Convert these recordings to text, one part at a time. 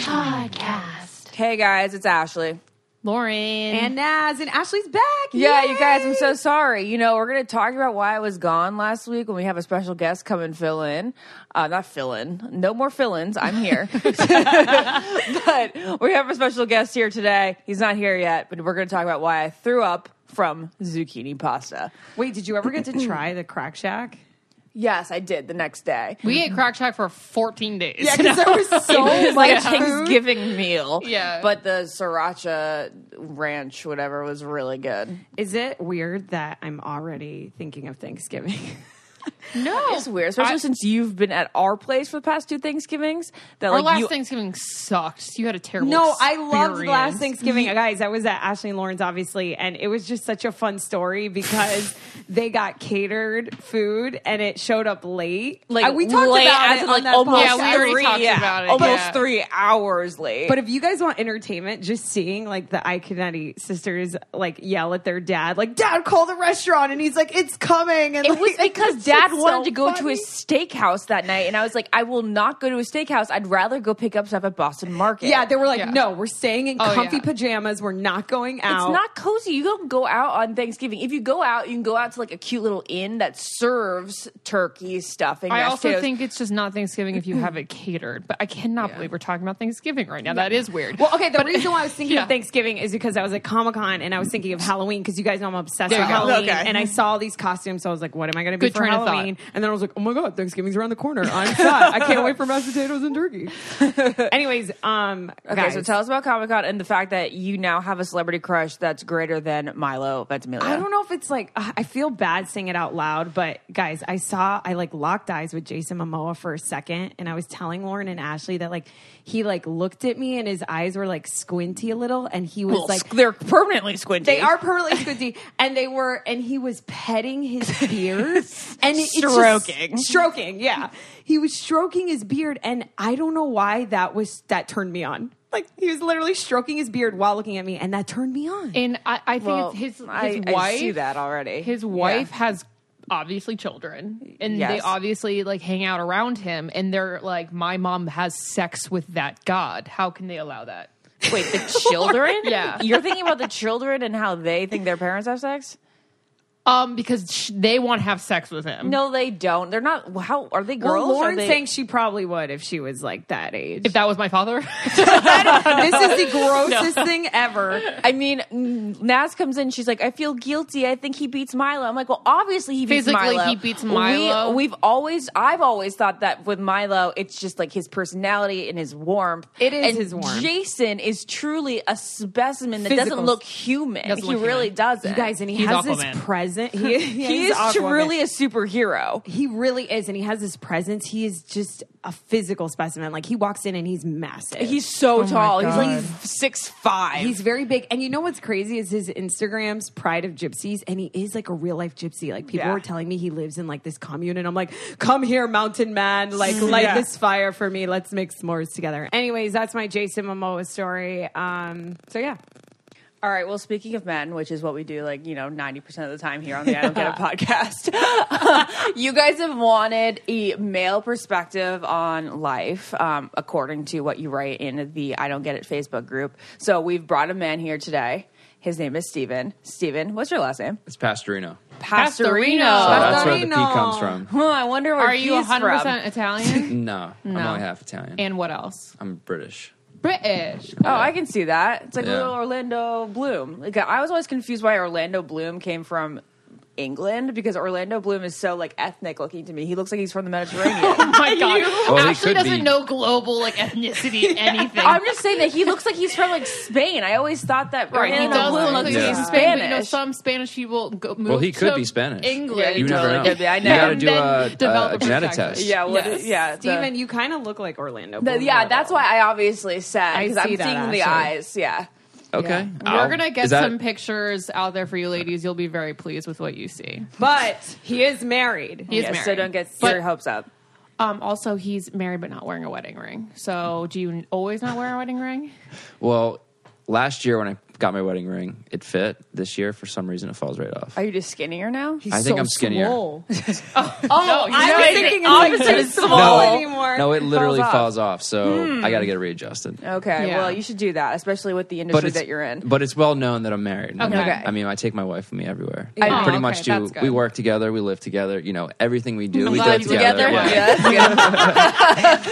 Podcast. Hey guys, it's Ashley. Lauren. And Naz and Ashley's back. Yeah, you guys, I'm so sorry. You know, we're going to talk about why I was gone last week when we have a special guest come and fill in. Uh, not fill in. No more fill ins. I'm here. but we have a special guest here today. He's not here yet, but we're going to talk about why I threw up from zucchini pasta. Wait, did you ever get to try the Crack Shack? Yes, I did the next day. we ate Crack Shack for 14 days. Yeah, because there was so It was much like a. Thanksgiving meal. Yeah. But the sriracha ranch, whatever, was really good. Is it weird that I'm already thinking of Thanksgiving? no. It's weird, especially I- since you've been at our place for the past two Thanksgivings. That Our like last you, Thanksgiving sucked. You had a terrible no, I loved last Thanksgiving. Guys, I was at Ashley and Lauren's, obviously, and it was just such a fun story because they got catered food and it showed up late. like we talked late, about as it like that almost Yeah, we already three- talked yeah, about it, Almost yeah. three hours late. But if you guys want entertainment, just seeing like the Iaconetti sisters like yell at their dad, like "Dad, call the restaurant," and he's like, "It's coming." And it was like, because it's Dad just wanted so to go to a steakhouse that night, and I was like, I will not go to a steakhouse. I'd rather go pick up stuff at Boston Market. Yeah, they were like, Yeah. "No, we're staying in Oh, comfy yeah. pajamas. We're not going out." It's not cozy. You don't go out on Thanksgiving. If you go out, you can go out to like a cute little inn that serves turkey stuffing. I also potatoes. think it's just not Thanksgiving if you have it catered. But I cannot believe we're talking about Thanksgiving right now. That is weird. Well, okay. The reason why I was thinking Yeah. of Thanksgiving is because I was at Comic Con and I was thinking of Halloween because you guys know I'm obsessed There with. Halloween. Okay. And I saw these costumes, so I was like, "What am I going to be Good for train of thought. Halloween?" And then I was like, "Oh my god, Thanksgiving's around the corner. I'm sad. I can't wait for mashed potatoes and turkey." Anyways, um, Okay, guys, so tell us about Comic Con and the fact that you now have a celebrity crush that's greater than Milo Ventimiglia. I don't know if it's like uh, I feel bad saying it out loud, but guys, I saw I like locked eyes with Jason Momoa for a second, and I was telling Lauren and Ashley that like he like looked at me and his eyes were like squinty a little, and he was Well, like they're permanently squinty. They are permanently squinty, and they were, and he was petting his beard and it- it's just- Stroking. stroking. Yeah, he was stroking his beard, and I don't know why that was that turned me on. Like he was literally stroking his beard while looking at me, and that turned me on. and I, I think Well, it's his his I, wife. I see that already. His Yeah. wife has obviously children, and they obviously like hang out around him, and they're like, "My mom has sex with that god. How can they allow that?" Wait, the children? Yeah. You're thinking about the children and how they think their parents have sex? Um, because sh- they want to have sex with him. No, they don't. They're not. How are they girls? Are Lauren's they- saying she probably would if she was like that age. if that was my father, this is the grossest thing ever. I mean, Naz comes in. She's like, "I feel guilty. I think he beats Milo." I'm like, "Well, obviously he beats Physically, Milo. he beats Milo. We, have always, I've always thought that with Milo, it's just like his personality and his warmth. It is And his warmth. Jason is truly a specimen that Physical. doesn't look human. Doesn't he look really human. doesn't. You guys, and he He's has this Aquaman. Present. He, he is truly a superhero. He really is, and he has this presence. He is just a physical specimen. Like he walks in and he's massive. He's so my tall. He's like six five. He's very big, and you know what's crazy is his Instagram's Pride of Gypsies, and he is like a real life gypsy. Like people Yeah. were telling me he lives in like this commune, and I'm like, come here, mountain man, like light Yeah. this fire for me. Let's make s'mores together. Anyways, that's my Jason Momoa story. Um, so yeah, All right. Well, speaking of men, which is what we do, like you know, ninety percent of the time here on the I Don't Get It podcast, you guys have wanted a male perspective on life, um, according to what you write in the I Don't Get It Facebook group. So we've brought a man here today. His name is Stephen. Stephen, what's your last name? It's Pasterino. Pasterino. Pasterino. So that's where the P comes from. Huh, I wonder where are you he's 100 from. percent Italian No, I'm No. only half Italian. and what else? I'm British. British. Oh, I can see that. It's like a Yeah. little Orlando Bloom. Like I was always confused why Orlando Bloom came from England because Orlando Bloom is so like ethnic looking to me. He looks like he's from the Mediterranean. Oh my god, Well, Ashley doesn't be. know global like ethnicity anything. I'm just saying that he looks like he's from like Spain. I always thought that Right, he Orlando does Bloom look like like Yeah. he's he's Spanish. But, you know, some Spanish people go move Well, he could to be Spanish. England. Yeah, he You never know. be. I You know. got to do then a, develop a, a a genetic test. yeah, what, Yes. yeah. the- Stephen, you kind of look like Orlando. the- yeah, that's why I obviously said because I'm seeing the eyes. Yeah. Okay. We're gonna get that- some pictures out there for you ladies. You'll be very pleased with what you see. But he is married. He is Yeah, married. So don't get But- your hopes up. Um, also, he's married but not wearing a wedding ring. So, do you always not wear a wedding ring? Well, last year when I got my wedding ring, it fit. This year, for some reason, it falls right off. Are you just skinnier now? I think I'm skinnier. Swole. Oh, oh I was right. thinking it's opposite too is small small. anymore. No, it literally off. falls off. So I got to hmm. get it readjusted. Okay, Yeah. well, you should do that, especially with the industry it's, that you're in. but it's well known that I'm married. I mean, Okay. I mean, I take my wife with me everywhere. Oh, I pretty okay, much do. that's good. We work together. We live together. You know, everything we do, I'm we glad do it you together. together? Yeah. Yeah, that's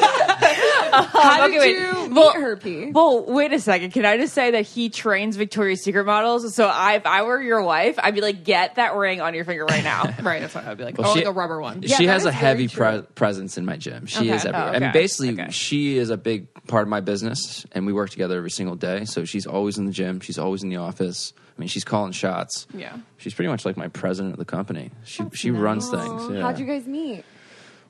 good. How okay, did wait. you meet Well- her, P? Well, wait a second. Can I just say that he trains Victoria's Secret models? So I, if I were your wife, I'd be like, get that ring on your finger right now. Right, that's what I'd be like. Well, or she- like a rubber one. she that has a heavy pre- presence in my gym. She Okay. is everywhere. Oh, I mean, okay. basically, Okay. she is a big part of my business, and we work together every single day. So she's always in the gym. She's always in the office. I mean, she's calling shots. Yeah. She's pretty much like my president of the company. She she runs things. Yeah. How'd you guys meet?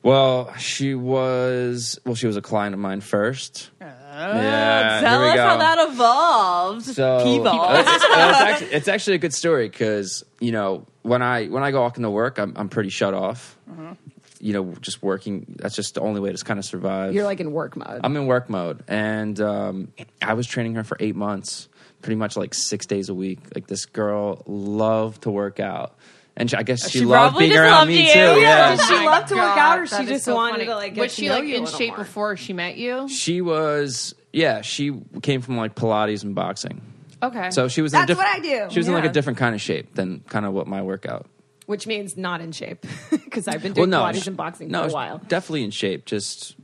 Well, she was well. She was a client of mine first. yeah, Uh, Tell us go. how that evolved. So People. It's, it's actually, it's actually a good story because you know when I when I go walk into work, I'm I'm pretty shut off. Mm-hmm. You know, just working. That's just the only way to kind of survive. You're like in work mode. I'm in work mode, and um, I was training her for eight months, pretty much like six days a week. Like this girl loved to work out, and she, I guess she, She loved being just around loved me you. too. Yeah. Yeah, Did she Oh my love to work out, or she just so wanted funny. to like get Was to she know like you in shape more? before she met you? she was. Yeah, she came from like Pilates and boxing. Okay. So she was. in a That's diff- what I do. She was in like a different kind of shape than kind of what my workout. Which means not in shape because I've been Well, doing no, Pilates sh- and boxing no, for a while. Definitely in shape, just a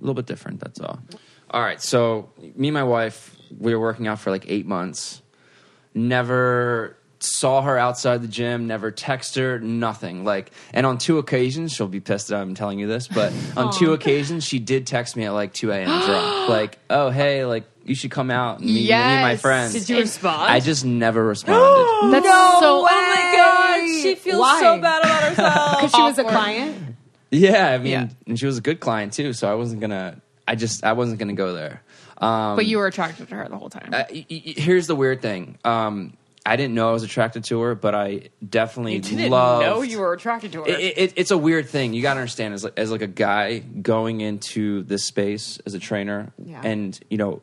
little bit different. That's all. All right. So me and my wife, we were working out for like eight months. Never saw her outside the gym. Never text her. Nothing. Like, and on two occasions, she'll be pissed that I'm telling you this, but on two occasions, she did text me at like 2 a.m. drunk. Like, oh hey, like you should come out and meet, meet my Yes. friends. Did you respond? I just never responded. That's No so. way! Oh my god, she feels Why? so bad about herself. Because she was a client. Yeah, I mean, Yeah. and she was a good client too, so I wasn't gonna. I just I wasn't gonna go there. Um, But you were attracted to her the whole time. uh, y- y- here's the weird thing. Um, I didn't know I was attracted to her, but I definitely love you didn't loved. know you were attracted to her. It, it, it's a weird thing. You got to understand as like, as like a guy going into this space as a trainer, Yeah. and you know,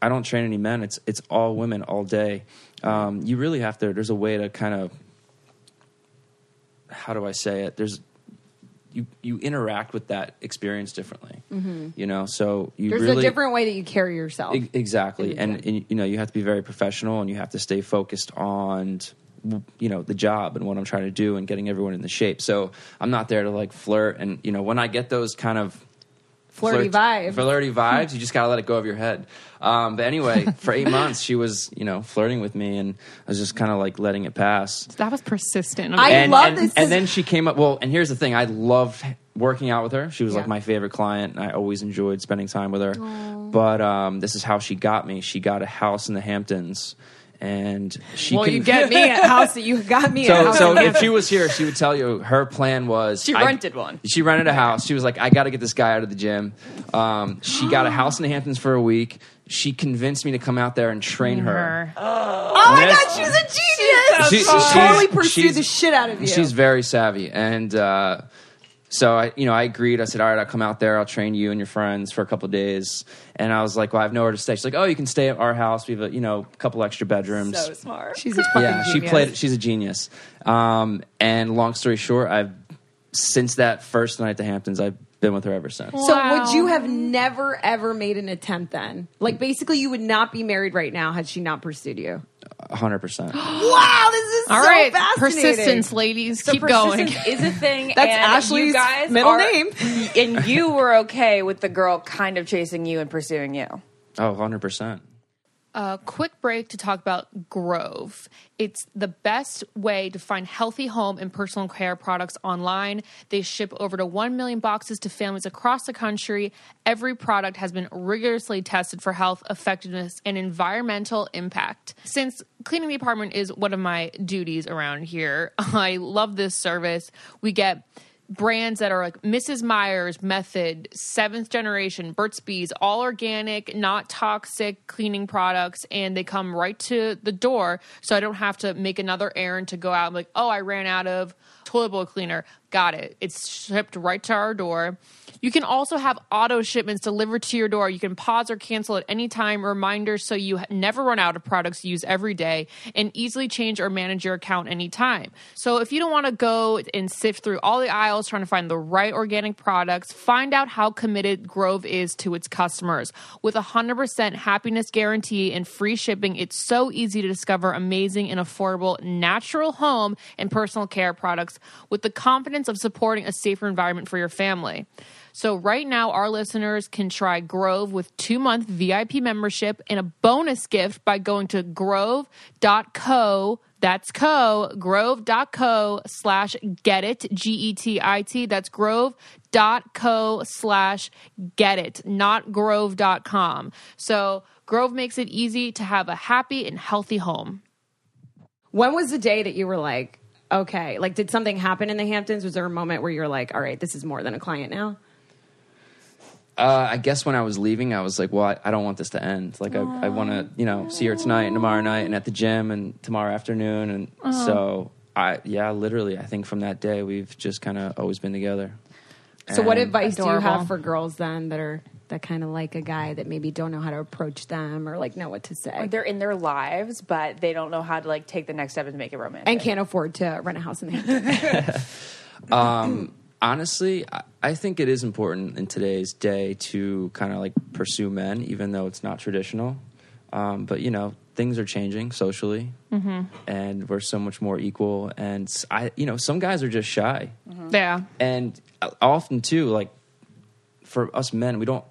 I don't train any men. It's it's all women all day. Um, you really have to. There's a way to kind of how do I say it? There's you you interact with that experience differently. You know, so you Mm-hmm. There's really a different way that you carry yourself. E- exactly, in and, and you know you have to be very professional, and you have to stay focused on you know the job and what I'm trying to do and getting everyone in the shape. So I'm not there to like flirt, and you know when I get those kind of Flirty vibes. flirty vibes, you just gotta let it go of your head. Um, but anyway, for eight months she was you know flirting with me, and I was just kind of like letting it pass. that was persistent. I and, love and, this. And then she came up. Well, and here's the thing: I loved working out with her. She was Yeah. like my favorite client. and I always enjoyed spending time with her. But um, this is how she got me. She got a house in the Hamptons, and she. well, can, you get me at house. That you got me at So, house. so if she was here, she would tell you her plan was She I- rented one. She rented a house. She was like, I got to get this guy out of the gym. Um, she got a house in the Hamptons for a week. She convinced me to come out there and train her. oh my god, she's a genius. She- She, she's- totally pursued she's- the shit out of you. She's very savvy, and uh, so I, you know, I agreed. I said, "All right, I'll come out there. I'll train you and your friends for a couple of days." And I was like, "Well, I have nowhere to stay." She's like, "Oh, you can stay at our house. We have a, you know, a couple extra bedrooms." so smart. she's a fucking yeah, she genius. played. She's a genius. Um, and long story short, I've since that first night at the Hamptons, I've been with her ever since. So would you have never ever made an attempt then? Like basically, you would not be married right now had she not pursued you. Hundred percent. Wow, this is All so right, fascinating. persistence, ladies. So Keep going. is a thing. That's and Ashley's you guys middle are- name. and you were okay with the girl kind of chasing you and pursuing you. Oh, 100 percent. A quick break to talk about Grove. It's the best way to find healthy home and personal care products online. They ship over to 1 million boxes to families across the country. Every product has been rigorously tested for health, effectiveness, and environmental impact. Since cleaning the apartment is one of my duties around here, I love this service. We get brands that are like Mrs. Meyer's Method, Seventh Generation, Burt's Bees, all organic, not toxic cleaning products, and they come right to the door. So I don't have to make another errand to go out be like, oh, I ran out of toilet bowl cleaner. Got it. It's shipped right to our door. You can also have auto shipments delivered to your door. You can pause or cancel at any time, reminders so you never run out of products to use every day, and easily change or manage your account anytime. So if you don't want to go and sift through all the aisles trying to find the right organic products, find out how committed Grove is to its customers. With a 100% happiness guarantee and free shipping, it's so easy to discover amazing and affordable natural home and personal care products with the confidence of supporting a safer environment for your family. So right now, our listeners can try Grove with two month VIP membership and a bonus gift by going to grove.co. That's co, grove.co slash get it, G E T I T. That's grove.co slash get it, not grove.com. So Grove makes it easy to have a happy and healthy home. When was the day that you were like, okay, like did something happen in the Hamptons? Was there a moment where you're like, all right, this is more than a client now? Uh, I guess when I was leaving, I was like, well, I, I don't want this to end. Like, I, I want to, you know, see her tonight and tomorrow night and at the gym and tomorrow afternoon. And so, I, yeah, literally, I think from that day, we've just kind of always been together. So what And- advice do you have for girls then that are that kind of like a guy that maybe don't know how to approach them or like know what to say They're in their lives, but they don't know how to like take the next step and make it romantic. and can't afford to rent a house in the Hamptons? honestly, I, I think it is important in today's day to kind of like pursue men, even though it's not traditional. Um, but you know, things are changing socially, and we're so much more equal. And I, you know, some guys are just shy, Yeah. and uh, often too, like for us men, we don't.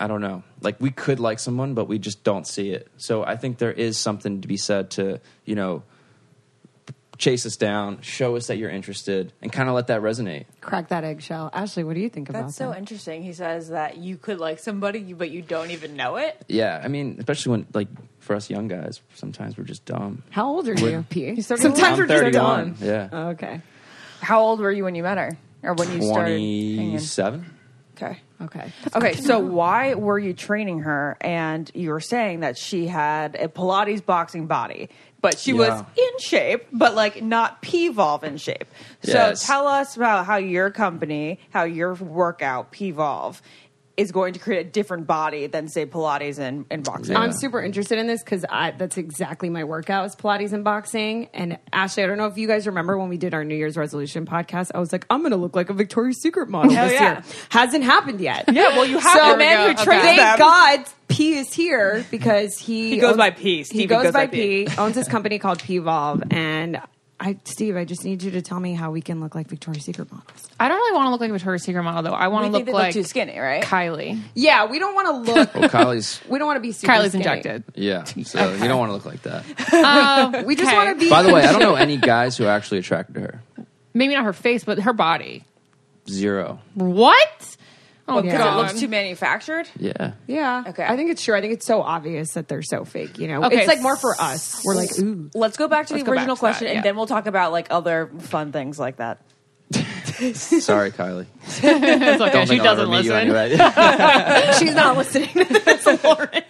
I don't know. Like we could like someone, but we just don't see it. So I think there is something to be said to you know chase us down, show us that you're interested, and kind of let that resonate. Crack that eggshell. Ashley, what do you think about that? That's so that? interesting. He says that you could like somebody, but you don't even know it. Yeah, I mean, especially when like for us young guys, sometimes we're just dumb. How old are you, P? He's 31. Sometimes I'm we're just 31. dumb. Yeah, Oh, okay. How old were you when you met her, or when you started? twenty-seven. Okay. Okay. Okay, so why were you training her? And you were saying that she had a Pilates boxing body, but she was in shape, but like not P-Volve in shape. So Yes. tell us about how your company, how your workout P-Volve is going to create a different body than say Pilates and, and boxing. Yeah. I'm super interested in this because that's exactly my workout is Pilates and boxing. And Ashley, I don't know if you guys remember when we did our New Year's resolution podcast. I was like, I'm going to look like a Victoria's Secret model Hell this yeah. year. Hasn't happened yet. Yeah, well, you have So- a man who Okay. trains Thank. God P is here because he He goes owns- by P. He goes, goes by by P. P. owns this company called P Volve, and I, Steve, I just need you to tell me how we can look like Victoria's Secret models. I don't really want to look like a Victoria's Secret model, though. I want to look they look like too skinny, right? Kylie. Yeah, we don't want to look. Well, Kylie's. we don't want to be super Kylie's skinny. injected. Yeah, so you don't want to look like that. Oh, we just Okay. want to be. By the way, I don't know any guys who actually attracted to her. Maybe not her face, but her body. Zero. What? Oh, Because God. it looks too manufactured. Yeah. Yeah. Okay. I think it's true. I think it's so obvious that they're so fake. You know, Okay, it's like more for us. We're like, ooh. Let's go back to Let's the original to that, question, yeah. and then we'll talk about like other fun things like that. Sorry, Kylie. It's okay. She doesn't ever you listen. anyway. She's not listening to this, Lauren.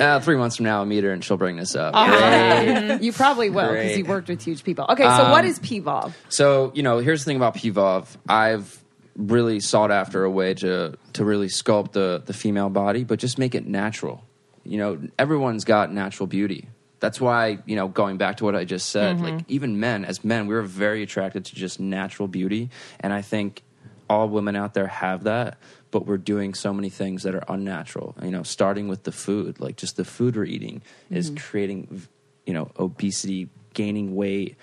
uh, three months from now, I'll meet her and she'll bring this up. Uh-huh. You probably will because you worked with huge people. Okay, so what is Pvolve? So you know, here's the thing about Pvolve. I've really sought after a way to to really sculpt the the female body, but just make it natural. You know, everyone's got natural beauty. That's why you know, going back to what I just said, like even men, as men, we're very attracted to just natural beauty, and I think all women out there have that. But we're doing so many things that are unnatural. You know, starting with the food, like just the food we're eating is creating, you know, obesity, gaining weight,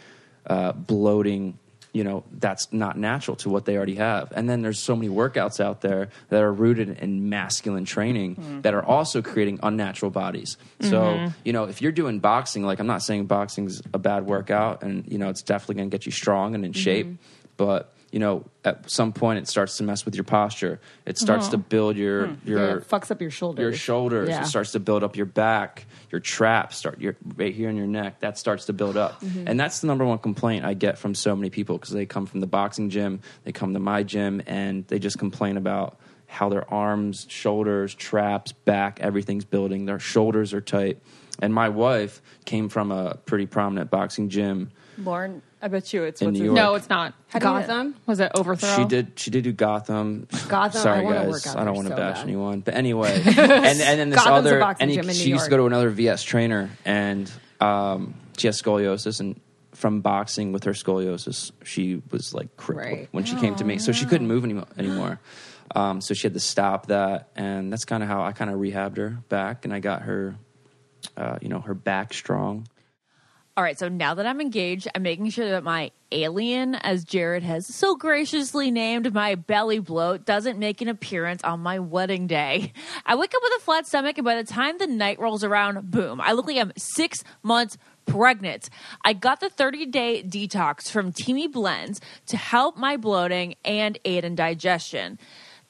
uh, bloating, you know that's not natural to what they already have. And then there's so many workouts out there that are rooted in masculine training mm-hmm. that are also creating unnatural bodies. So mm-hmm. you know if you're doing boxing like i'm not saying boxing's a bad workout and you know it's definitely going to get you strong and in shape mm-hmm. but you know at some point it starts to mess with your posture it starts to build your your Yeah, it fucks up your shoulders. your shoulders. Yeah. It starts to build up your back, your traps, start your right here in your neck. That starts to build up, Mm-hmm. and that's the number one complaint I get from so many people because they come from the boxing gym, they come to my gym, and they just complain about how their arms, shoulders, traps, back, everything's building. Their shoulders are tight. And my wife came from a pretty prominent boxing gym Lauren, I bet you it's In what's New his- York. No, it's not. How do you- Gotham. Was it Overthrow? She did. She did do Gotham. Gotham, I Sorry, wanna guys. work out I don't want to so bash bad. anyone, but anyway. and and then this Gotham's a other, boxing and he- gym in New she used to York. go to another VS trainer, and um, she has scoliosis, and from boxing with her scoliosis, she was like crippled Right. when she came to me, so she couldn't move any, anymore. Um, so she had to stop that, and that's kind of how I kind of rehabbed her back, and I got her, uh, you know, her back strong. All right, so now that I'm engaged, I'm making sure that my alien, as Jared has so graciously named my belly bloat, doesn't make an appearance on my wedding day. I wake up with a flat stomach, and by the time the night rolls around, boom, I look like I'm six months pregnant. I got the 30 day detox from Teami Blends to help my bloating and aid in digestion.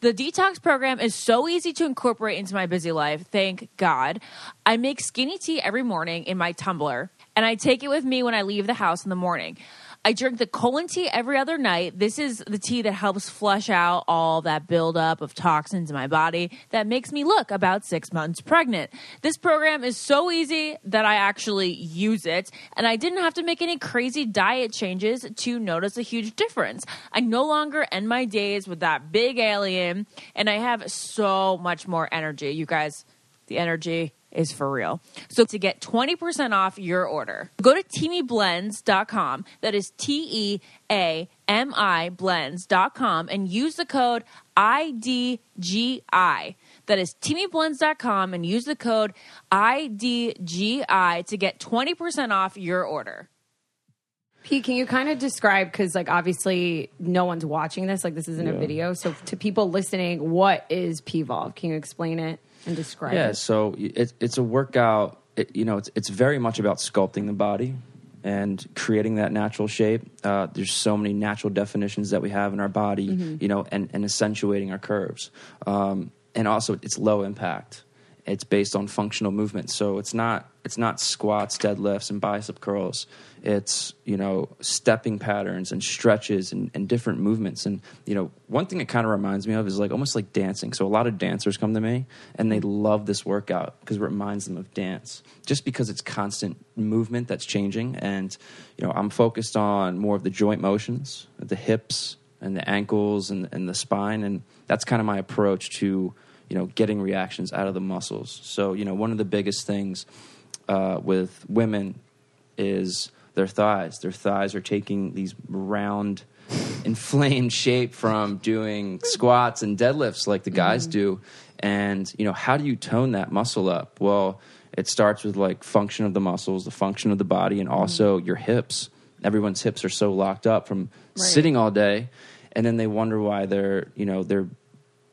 The detox program is so easy to incorporate into my busy life, thank God. I make skinny tea every morning in my tumbler, and I take it with me when I leave the house in the morning. I drink the colon tea every other night. This is the tea that helps flush out all that buildup of toxins in my body that makes me look about six months pregnant. This program is so easy that I actually use it, and I didn't have to make any crazy diet changes to notice a huge difference. I no longer end my days with that big alien, and I have so much more energy. You guys, the energy is for real. So to get 20% off your order, go to teamiblends.com. That is T E A M I blends.com and use the code IDGI. That is teamiblends.com and use the code IDGI to get 20% off your order. Pete, can you kind of describe because like obviously no one's watching this, like this isn't a video. So to people listening, what is PVolve? Can you explain it and describe Yeah, it? so it's it's a workout. It, you know, it's it's very much about sculpting the body and creating that natural shape. Uh, there's so many natural definitions that we have in our body, you know, and, and accentuating our curves. Um, and also, it's low impact. It's based on functional movement, so it's not it's not squats, deadlifts, and bicep curls. It's you know stepping patterns and stretches and, and different movements. And you know one thing it kind of reminds me of is like almost like dancing. So a lot of dancers come to me and they mm-hmm. love this workout because it reminds them of dance, just because it's constant movement that's changing. And you know I'm focused on more of the joint motions, the hips and the ankles and, and the spine, and that's kind of my approach to you know getting reactions out of the muscles. So you know one of the biggest things uh, with women is their thighs. Their thighs are taking these round, inflamed shape from doing squats and deadlifts like the guys do. And you know how do you tone that muscle up? Well, it starts with like function of the muscles, the function of the body, and also your hips. Everyone's hips are so locked up from sitting all day, and then they wonder why their you know their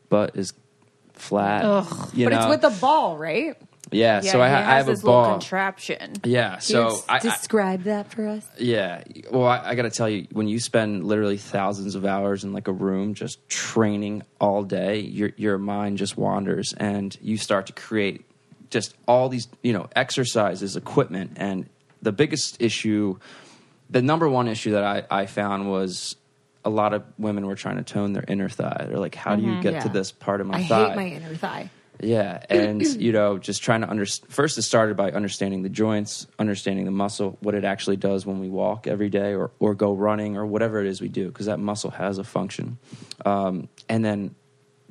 butt is flat. You But know? it's with the ball, right? yeah. so I, I have a ball. contraption. Yeah. So I, I, describe that for us. yeah. Well, I, I got to tell you, when you spend literally thousands of hours in like a room just training all day, your your mind just wanders, and you start to create just all these you know exercises, equipment, and the biggest issue, the number one issue that I, I found was. A lot of women were trying to tone their inner thigh. They're like, "How do you get to this part of my I thigh?" hate my inner thigh. Yeah, and you know, just trying to understand. First, it started by understanding the joints, understanding the muscle, what it actually does when we walk every day, or or go running, or whatever it is we do, because that muscle has a function. Um, and then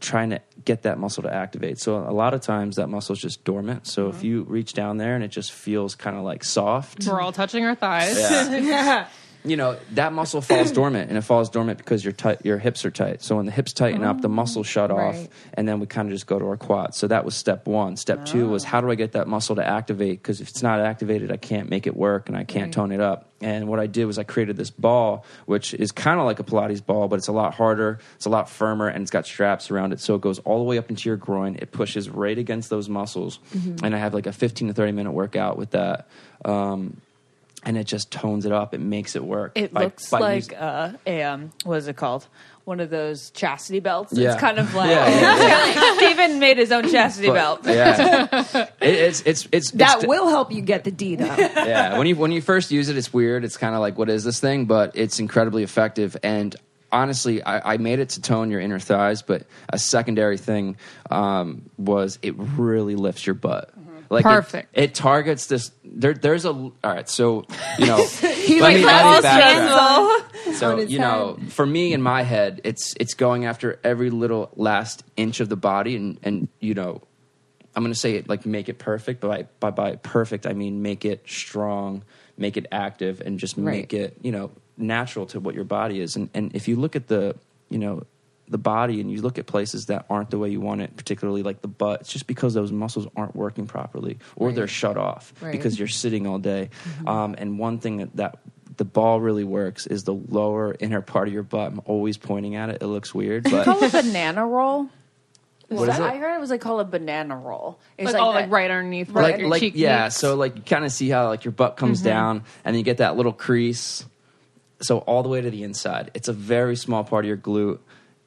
trying to get that muscle to activate. So a lot of times that muscle is just dormant. So if you reach down there and it just feels kind of like soft, We're all touching our thighs. yeah. you know that muscle falls dormant and it falls dormant because your tight your hips are tight. So when the hips tighten up the muscles shut off and then we kind of just go to our quads. So that was step one. Step two was how do i get that muscle to activate? Because if it's not activated i can't make it work and i can't Right. tone it up. And what i did was i created this ball which is kind of like a pilates ball but it's a lot harder it's a lot firmer and it's got straps around it. So it goes all the way up into your groin. It pushes right against those muscles. And i have like a 15 to 30 minute workout with that. Um, and it just tones it up. It makes it work. It by- looks by like using- uh, a um, what is it called? One of those chastity belts. Yeah. It's kind of like Yeah, yeah, Stephen made his own chastity but- belt. Yeah, it, it's it's it's That it's, will help you get the D though. yeah. When you when you first use it, it's weird. It's kind of like what is this thing? But it's incredibly effective. And honestly, I, I made it to tone your inner thighs, but a secondary thing um, was it really lifts your butt. Like it- Perfect. It, targets this. There, there's a all right. So you know, He's let like, me, let all me backtrack. on So his you know, for me in my head, it's it's going after every little last inch of the body, and and you know, I'm going to say it like make it perfect, but by, by by perfect I mean make it strong, make it active, and just make it you know natural to what your body is. And and if you look at the you know the body and you look at places that aren't the way you want it, particularly like the butt, it's just because those muscles aren't working properly or they're shut off Right. because you're sitting all day. Um, and one thing that, that the ball really works is the lower inner part of your butt. I'm always pointing at it. It looks weird, but call a banana roll. What is it? I heard it was like called a banana roll. It's Like, oh, that- like right underneath, Right. like, like your like cheek yeah meats. so like you kind of see how like your butt comes down and then you get that little crease so all the way to the inside it's a very small part of your glute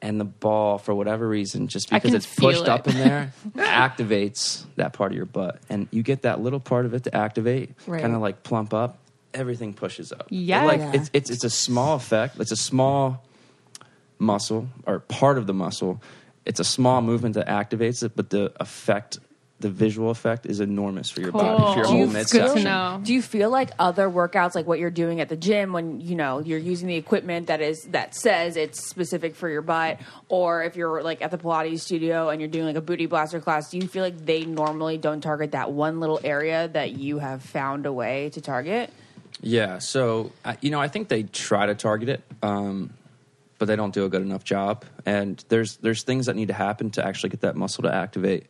and the ball for whatever reason just because it's pushed it. up in there activates that part of your butt and you get that little part of it to activate Right. kind of like plump up everything pushes up yeah like Yeah. it's, it's it's a small effect it's a small muscle or part of the muscle. It's a small movement that activates it, but the effect, the visual effect, is enormous for your body, for your Cool. whole It's midsection. good to know. Do you feel like other workouts, like what you're doing at the gym, when you know you're using the equipment that is that says it's specific for your butt, or if you're like at the Pilates studio and you're doing like a booty blaster class, do you feel like they normally don't target that one little area that you have found a way to target? Yeah, so I- you know, I think they try to target it, um, but they don't do a good enough job. And there's there's things that need to happen to actually get that muscle to activate.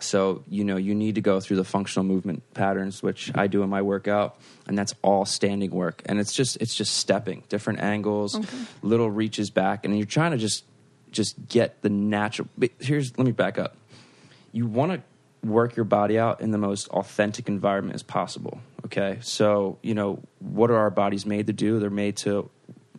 So you know, you need to go through the functional movement patterns, which I do in my workout, and that's all standing work. And it's just it's just stepping, different angles, little reaches back, and you're trying to just just get the natural. but Here's let me back up. You want to work your body out in the most authentic environment as possible. Okay, so you know what are our bodies made to do? They're made to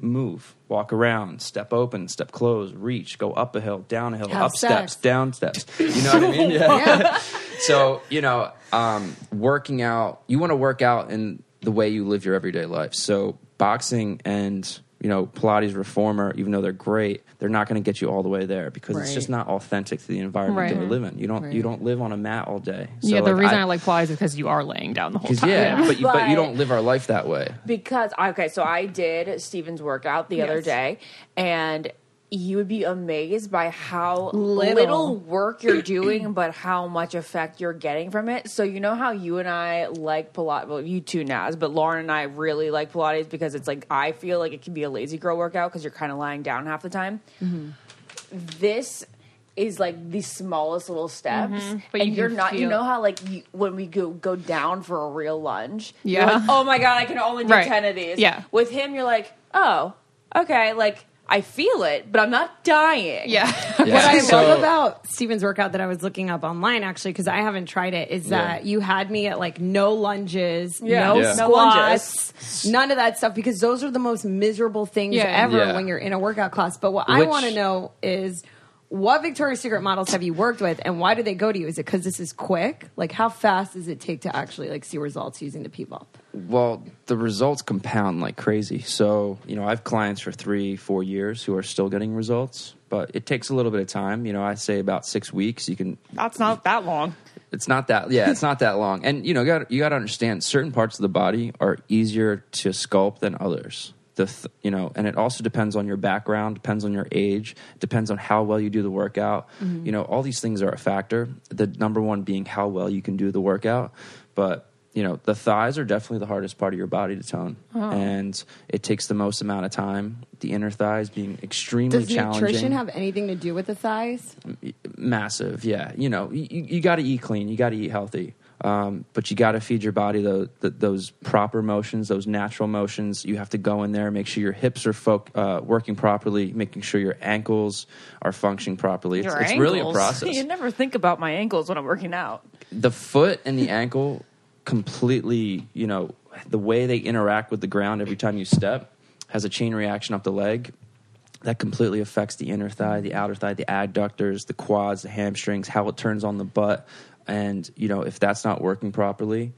move, walk around, step open, step close, reach, go up a hill, down a hill, Have up steps, down steps. You know what I mean? Yeah. so you know, um, working out. You want to work out in the way you live your everyday life. So boxing and you know Pilates reformer, even though they're great, they're not going to get you all the way there because it's just not authentic to the environment that Right. we live in. You don't you don't live on a mat all day. So, yeah, the like, reason I, like Pilates is because you are laying down the whole time. yeah, but you, but you don't live our life that way. Because okay, so I did Stephen's workout the other day, and you would be amazed by how Little. little. work you're doing, but how much effect you're getting from it. So you know how you and I like Pilates. Well, you too, Naz, but Lauren and I really like Pilates because it's like I feel like it can be a lazy girl workout because you're kind of lying down half the time. This is like the smallest little steps, Mm-hmm. But and you are not. You know how like you, when we go go down for a real lunge, you're Yeah. like, oh my god, I can only do Right. ten of these. Yeah. With him, you're like, oh, okay, like I feel it, but I'm not dying. Yeah. What I So- love about Stephen's workout that I was looking up online actually because I haven't tried it is that you had me at like no lunges, Yeah. no Yeah. No squats, none of that stuff because those are the most miserable things Yeah. ever Yeah. when you're in a workout class. But what I want to know is what Victoria's Secret models have you worked with and why do they go to you? Is it because this is quick? Like how fast does it take to actually like see results using the P-Ball? Well, the results compound like crazy. So, you know, I have clients for three, four years who are still getting results, but it takes a little bit of time. You know, I say about six weeks. You can. That's not that long. It's not that. Yeah, it's not that long. And you know, you got you got to understand certain parts of the body are easier to sculpt than others. The th- you know, and it also depends on your background, depends on your age, depends on how well you do the workout. Mm-hmm. You know, all these things are a factor. The number one being how well you can do the workout, but you know the thighs are definitely the hardest part of your body to tone. And it takes the most amount of time. The inner thighs being extremely challenging. Does challenging. nutrition have anything to do with the thighs? massive yeah. You know you, you got to eat clean. You got to eat healthy. Um, but you got to feed your body the, the, those proper motions those natural motions. You have to go in there make sure your hips are folk, uh, working properly making sure your ankles are functioning properly. It's, Your it's really a process. You never think about my ankles when I'm working out. the foot and the ankle completely, you know, the way they interact with the ground every time you step has a chain reaction up the leg that completely affects the inner thigh, the outer thigh, the adductors, the quads, the hamstrings, how it turns on the butt. And, you know, if that's not working properly,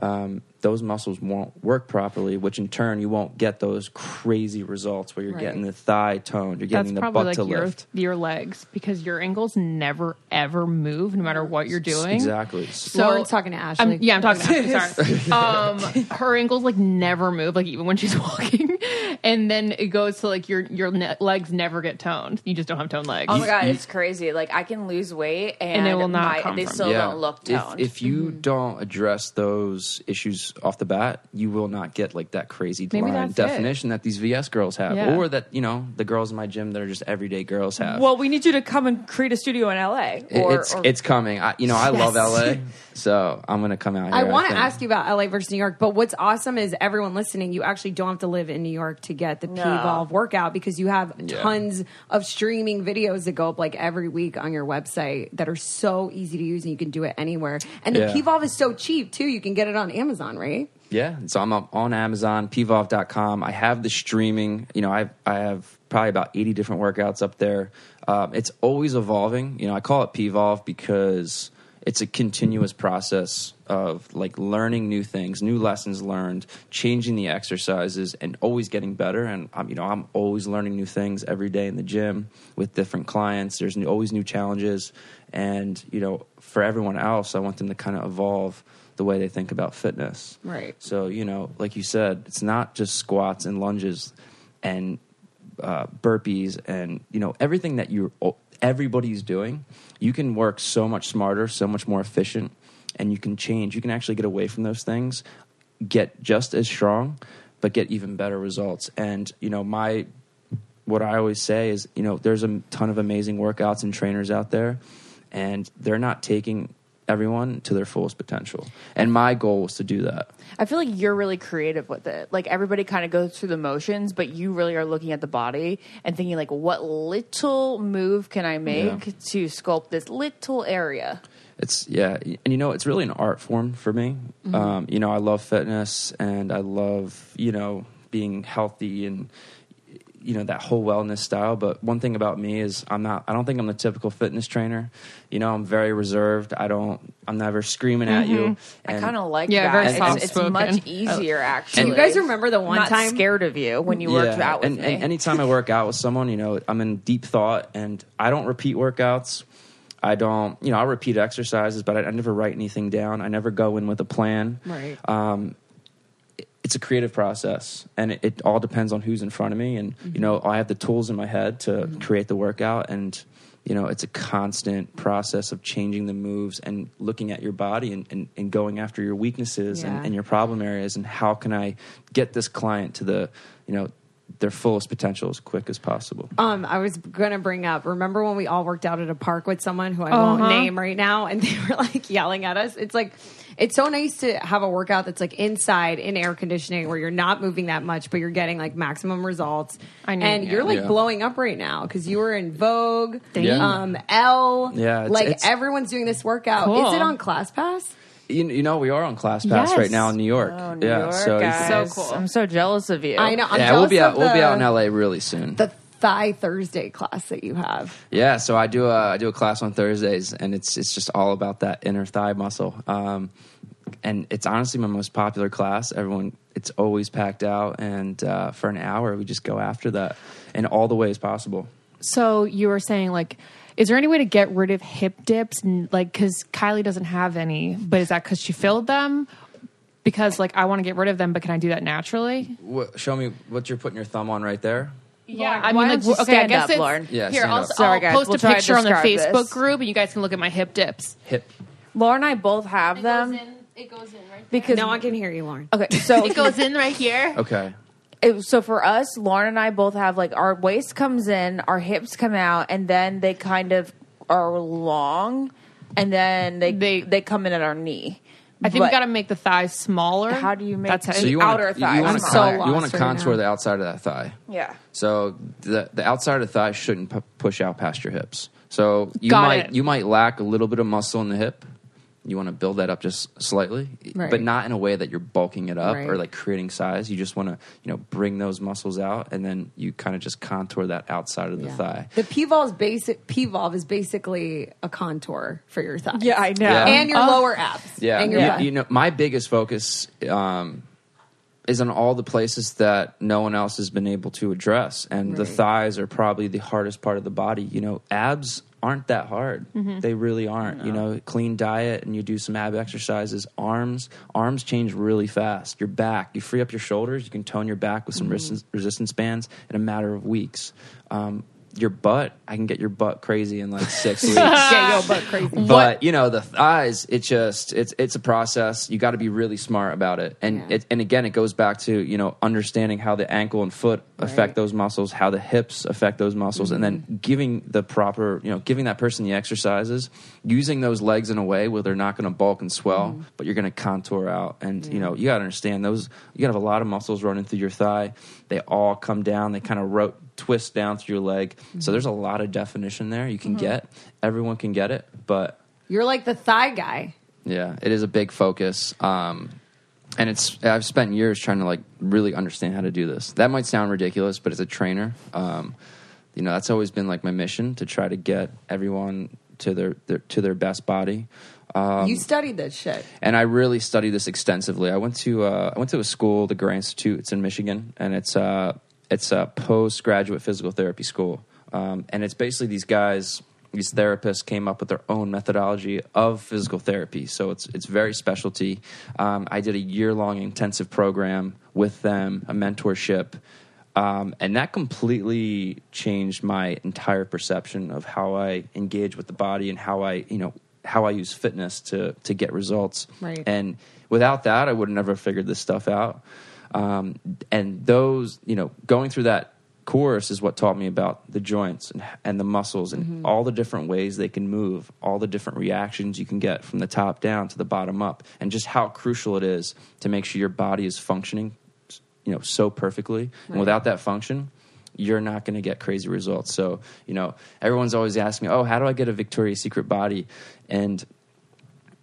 um, those muscles won't work properly, which in turn you won't get those crazy results where you're Right. getting the thigh toned, you're That's getting the butt like to your lift. your legs because your ankles never ever move no matter what you're doing. Exactly. So Lauren's talking to Ashley. I'm- yeah, I'm talking to Ashley. Sorry. um, her ankles like never move, like even when she's walking, and then it goes to like your your ne- legs never get toned. You just don't have toned legs. Oh my god, you- it's crazy. Like I can lose weight and, And it will not my, come they from- still don't look If, toned. if you Mm-hmm. don't address those issues off the bat, you will not get like that crazy Maybe line that's it. definition that these VS girls have, Yeah. or that you know the girls in my gym that are just everyday girls have. well, we need you to come and create a studio in LA. Or, it's or- it's coming. I, you know, I love LA, so I'm gonna come out here. I want to ask you about LA versus New York, but what's awesome is everyone listening, you actually don't have to live in New York to get the No. P-Volve workout because you have Yeah. tons of streaming videos that go up like every week on your website that are so easy to use and you can do it anywhere. And the Yeah. P-Volve is so cheap too. You can get it on Amazon, right? Yeah, so I'm on Amazon, pvolve.com. I have the streaming. You know, I I have probably about 80 different workouts up there. Um, it's always evolving. You know, I call it pvolve because it's a continuous process of like learning new things, new lessons learned, changing the exercises, and always getting better. And I'm, you know, I'm always learning new things every day in the gym with different clients. There's new, always new challenges, and you know, for everyone else, I want them to kind of evolve the way they think about fitness. Right. So, you know, like you said, it's not just squats and lunges and uh, burpees and, you know, everything that you everybody's doing. You can work so much smarter, so much more efficient, and you can change. You can actually get away from those things, get just as strong, but get even better results. And, you know, my what I always say is, you know, there's a ton of amazing workouts and trainers out there, and they're not taking everyone to their fullest potential. And my goal was to do that. I feel like you're really creative with it. Like everybody kind of goes through the motions, but you really are looking at the body and thinking like, what little move can I make Yeah. to sculpt this little area? It's yeah, and you know, it's really an art form for me. Um, you know, I love fitness and I love you know being healthy and you know that whole wellness style. But one thing about me is I'm not. I don't think I'm the typical fitness trainer. You know, I'm very reserved. I don't. I'm never screaming at you. I kind of like Yeah, that. very It's- it's, much easier actually. Do you guys remember the one Not time? scared of you when you worked out with and, me? and anytime I work out with someone, you know, I'm in deep thought, and I don't repeat workouts. I don't, you know, I'll repeat exercises, but I, I never write anything down. I never go in with a plan. Right. Um, it- it's a creative process, and it, it all depends on who's in front of me. And you know, I have the tools in my head to mm-hmm. create the workout, and you know, it's a constant process of changing the moves and looking at your body and, and, and going after your weaknesses Yeah. and, and your problem areas, and how can I get this client to the, you know, their fullest potential as quick as possible. Um, I was gonna bring up. Remember when we all worked out at a park with someone who I won't Uh-huh. name right now, and they were like yelling at us. It's like it's so nice to have a workout that's like inside in air conditioning where you're not moving that much, but you're getting like maximum results. I know, and yeah. you're like Yeah. blowing up right now because you were in Vogue, you. um, L. Yeah, it's- like it's- everyone's doing this workout. Cool. Is it on ClassPass? You, you know, we are on ClassPass Yes. right now in New York. Oh, New yeah, York, so guys. So cool. I'm so jealous of you. I know. I'm yeah, we'll be out. of We'll be out in LA really soon. The Thigh Thursday class that you have. Yeah, so I do a I do a class on Thursdays, and it's it's just all about that inner thigh muscle. Um, and it's honestly my most popular class. Everyone, it's always packed out, and uh, for an hour we just go after that in all the ways possible. So you were saying like, is there any way to get rid of hip dips? Like, because Kylie doesn't have any, but is that because she filled them? Because like I want to get rid of them, but can I do that naturally? What, show me what you're putting your thumb on right there. Yeah, Why I mean, like, don't okay, I stand guess up, it's Lauren? Yeah, here. stand I'll, up. Sorry, I'll guys. post We'll a picture on the Facebook this. group, and you guys can look at my hip dips. Hip. Laura and I both have them It goes in right because No one can hear you, Lauren. okay. So It goes in right here. Okay. It, so for us, Lauren and I both have like our waist comes in, our hips come out, and then they kind of are long, and then they They- they, come in at our knee. I think But we got to make the thighs smaller. How do you make That's how the So you outer want to thigh? you want I'm to so you want to right contour now. the outside of that thigh. Yeah. So the the outside of the thigh shouldn't pu- push out past your hips. So you Got might it. you might lack a little bit of muscle in the hip, You want to build that up just slightly, Right. but not in a way that you're bulking it up or like creating size. You just want to, you know, bring those muscles out, and then you kind of just contour that outside of the Yeah. thigh. The P-Volve is basic. P-Volve is basically a contour for your thighs. Yeah, I know. Yeah. and your Oh. lower abs. Yeah, and your you, you know, my biggest focus um, is on all the places that no one else has been able to address, and the thighs are probably the hardest part of the body. You know, abs aren't that hard; they really aren't. You know, clean diet and you do some ab exercises. Arms, arms change really fast. Your back, you free up your shoulders, you can tone your back with some resistance, resistance bands in a matter of weeks. Um, your butt, I can get your butt crazy in like six weeks. Get your butt crazy. But you know the thighs, it just it's it's a process. You got to be really smart about it, and Yeah. it and again it goes back to you know understanding how the ankle and foot affect Right. those muscles, how the hips affect those muscles, and then mm-hmm. giving the proper you know giving that person the exercises, using those legs in a way where they're not going to bulk and swell, mm-hmm. but you're going to contour out, and you know you got to understand those. You got to have a lot of muscles running through your thigh. They all come down. They kind of ro- twist down through your leg. So there's a lot of definition there you can get. Everyone can get it, but You're like the thigh guy. yeah, it is a big focus. Um, and it's I've spent years trying to like really understand how to do this. That might sound ridiculous, but as a trainer, um, you know, that's always been like my mission to try to get everyone to their, their to their best body. Um, you studied this shit. and I really studied this extensively. I went to uh, I went to a school, the Gray Institute. It's in Michigan, and it's uh, it's a postgraduate physical therapy school. Um, and it's basically these guys, these therapists came up with their own methodology of physical therapy. So it's it's very specialty. Um, I did a year long intensive program with them, a mentorship. Um, and that completely changed my entire perception of how I engage with the body and how I, you know, how I use fitness to to get results. Right. And without that, I would have never figured this stuff out. Um, and those, you know, going through that course is what taught me about the joints and, and the muscles and all the different ways they can move, all the different reactions you can get from the top down to the bottom up, and just how crucial it is to make sure your body is functioning, you know, so perfectly. And without that function, you're not going to get crazy results. So, you know, everyone's always asking me, "Oh, how do I get a Victoria's Secret body?" And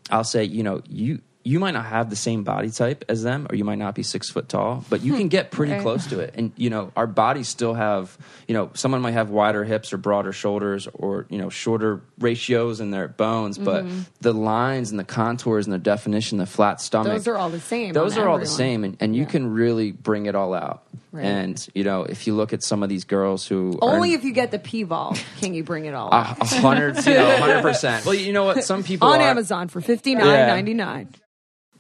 I'll say, you know, you you might not have the same body type as them, or you might not be six foot tall, but you can get pretty Right. close to it. And you know, our bodies still have, you know, someone might have wider hips or broader shoulders, or you know, shorter ratios in their bones, but mm-hmm. the lines and the contours and the definition, the flat stomach, Those are all the same Those are all the same, and, and you Yeah. can really bring it all out. Right. And you know, if you look at some of these girls who Only if you get the P ball can you bring it all a up. a hundred, you know, hundred percent. Well, you know what? Some people on are, Amazon for fifty nine ninety nine.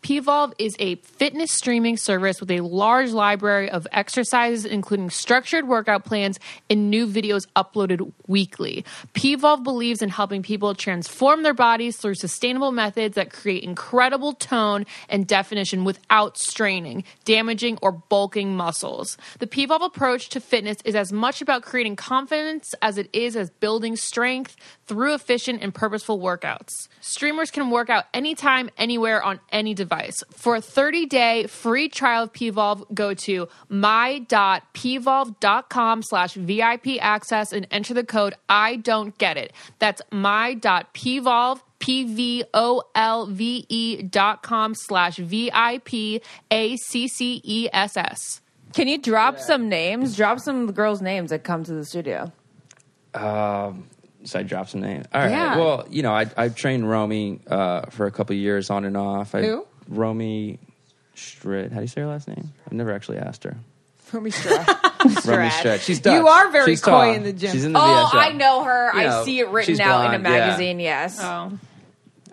PVolve is a fitness streaming service with a large library of exercises, including structured workout plans and new videos uploaded weekly. PVolve believes in helping people transform their bodies through sustainable methods that create incredible tone and definition without straining, damaging, or bulking muscles. The PVolve approach to fitness is as much about creating confidence as it is as building strength through efficient and purposeful workouts. Streamers can work out anytime, anywhere, on any device. For a 30-day free trial of PVolve, go to my.pvolve.com slash VIP access and enter the code I don't get it. That's my.pvolve P-V-O-L-V-E E dot com slash V-I-P-A-C-C-E-S-S. Can you drop some names? Drop some of the girls' names that come to the studio. Um, so I dropped some names. All right. Yeah. Well, you know, I I've trained Romee uh, for a couple of years on and off. I, Who? Romee Strijd. How do you say her last name? I've never actually asked her. Romy Stra. Romee Strijd. She's Dutch. You are very She's coy tall. in the gym. She's in the oh, VHL. I know her. You I see it written she's out in a blonde, yeah. magazine. Yes. Oh.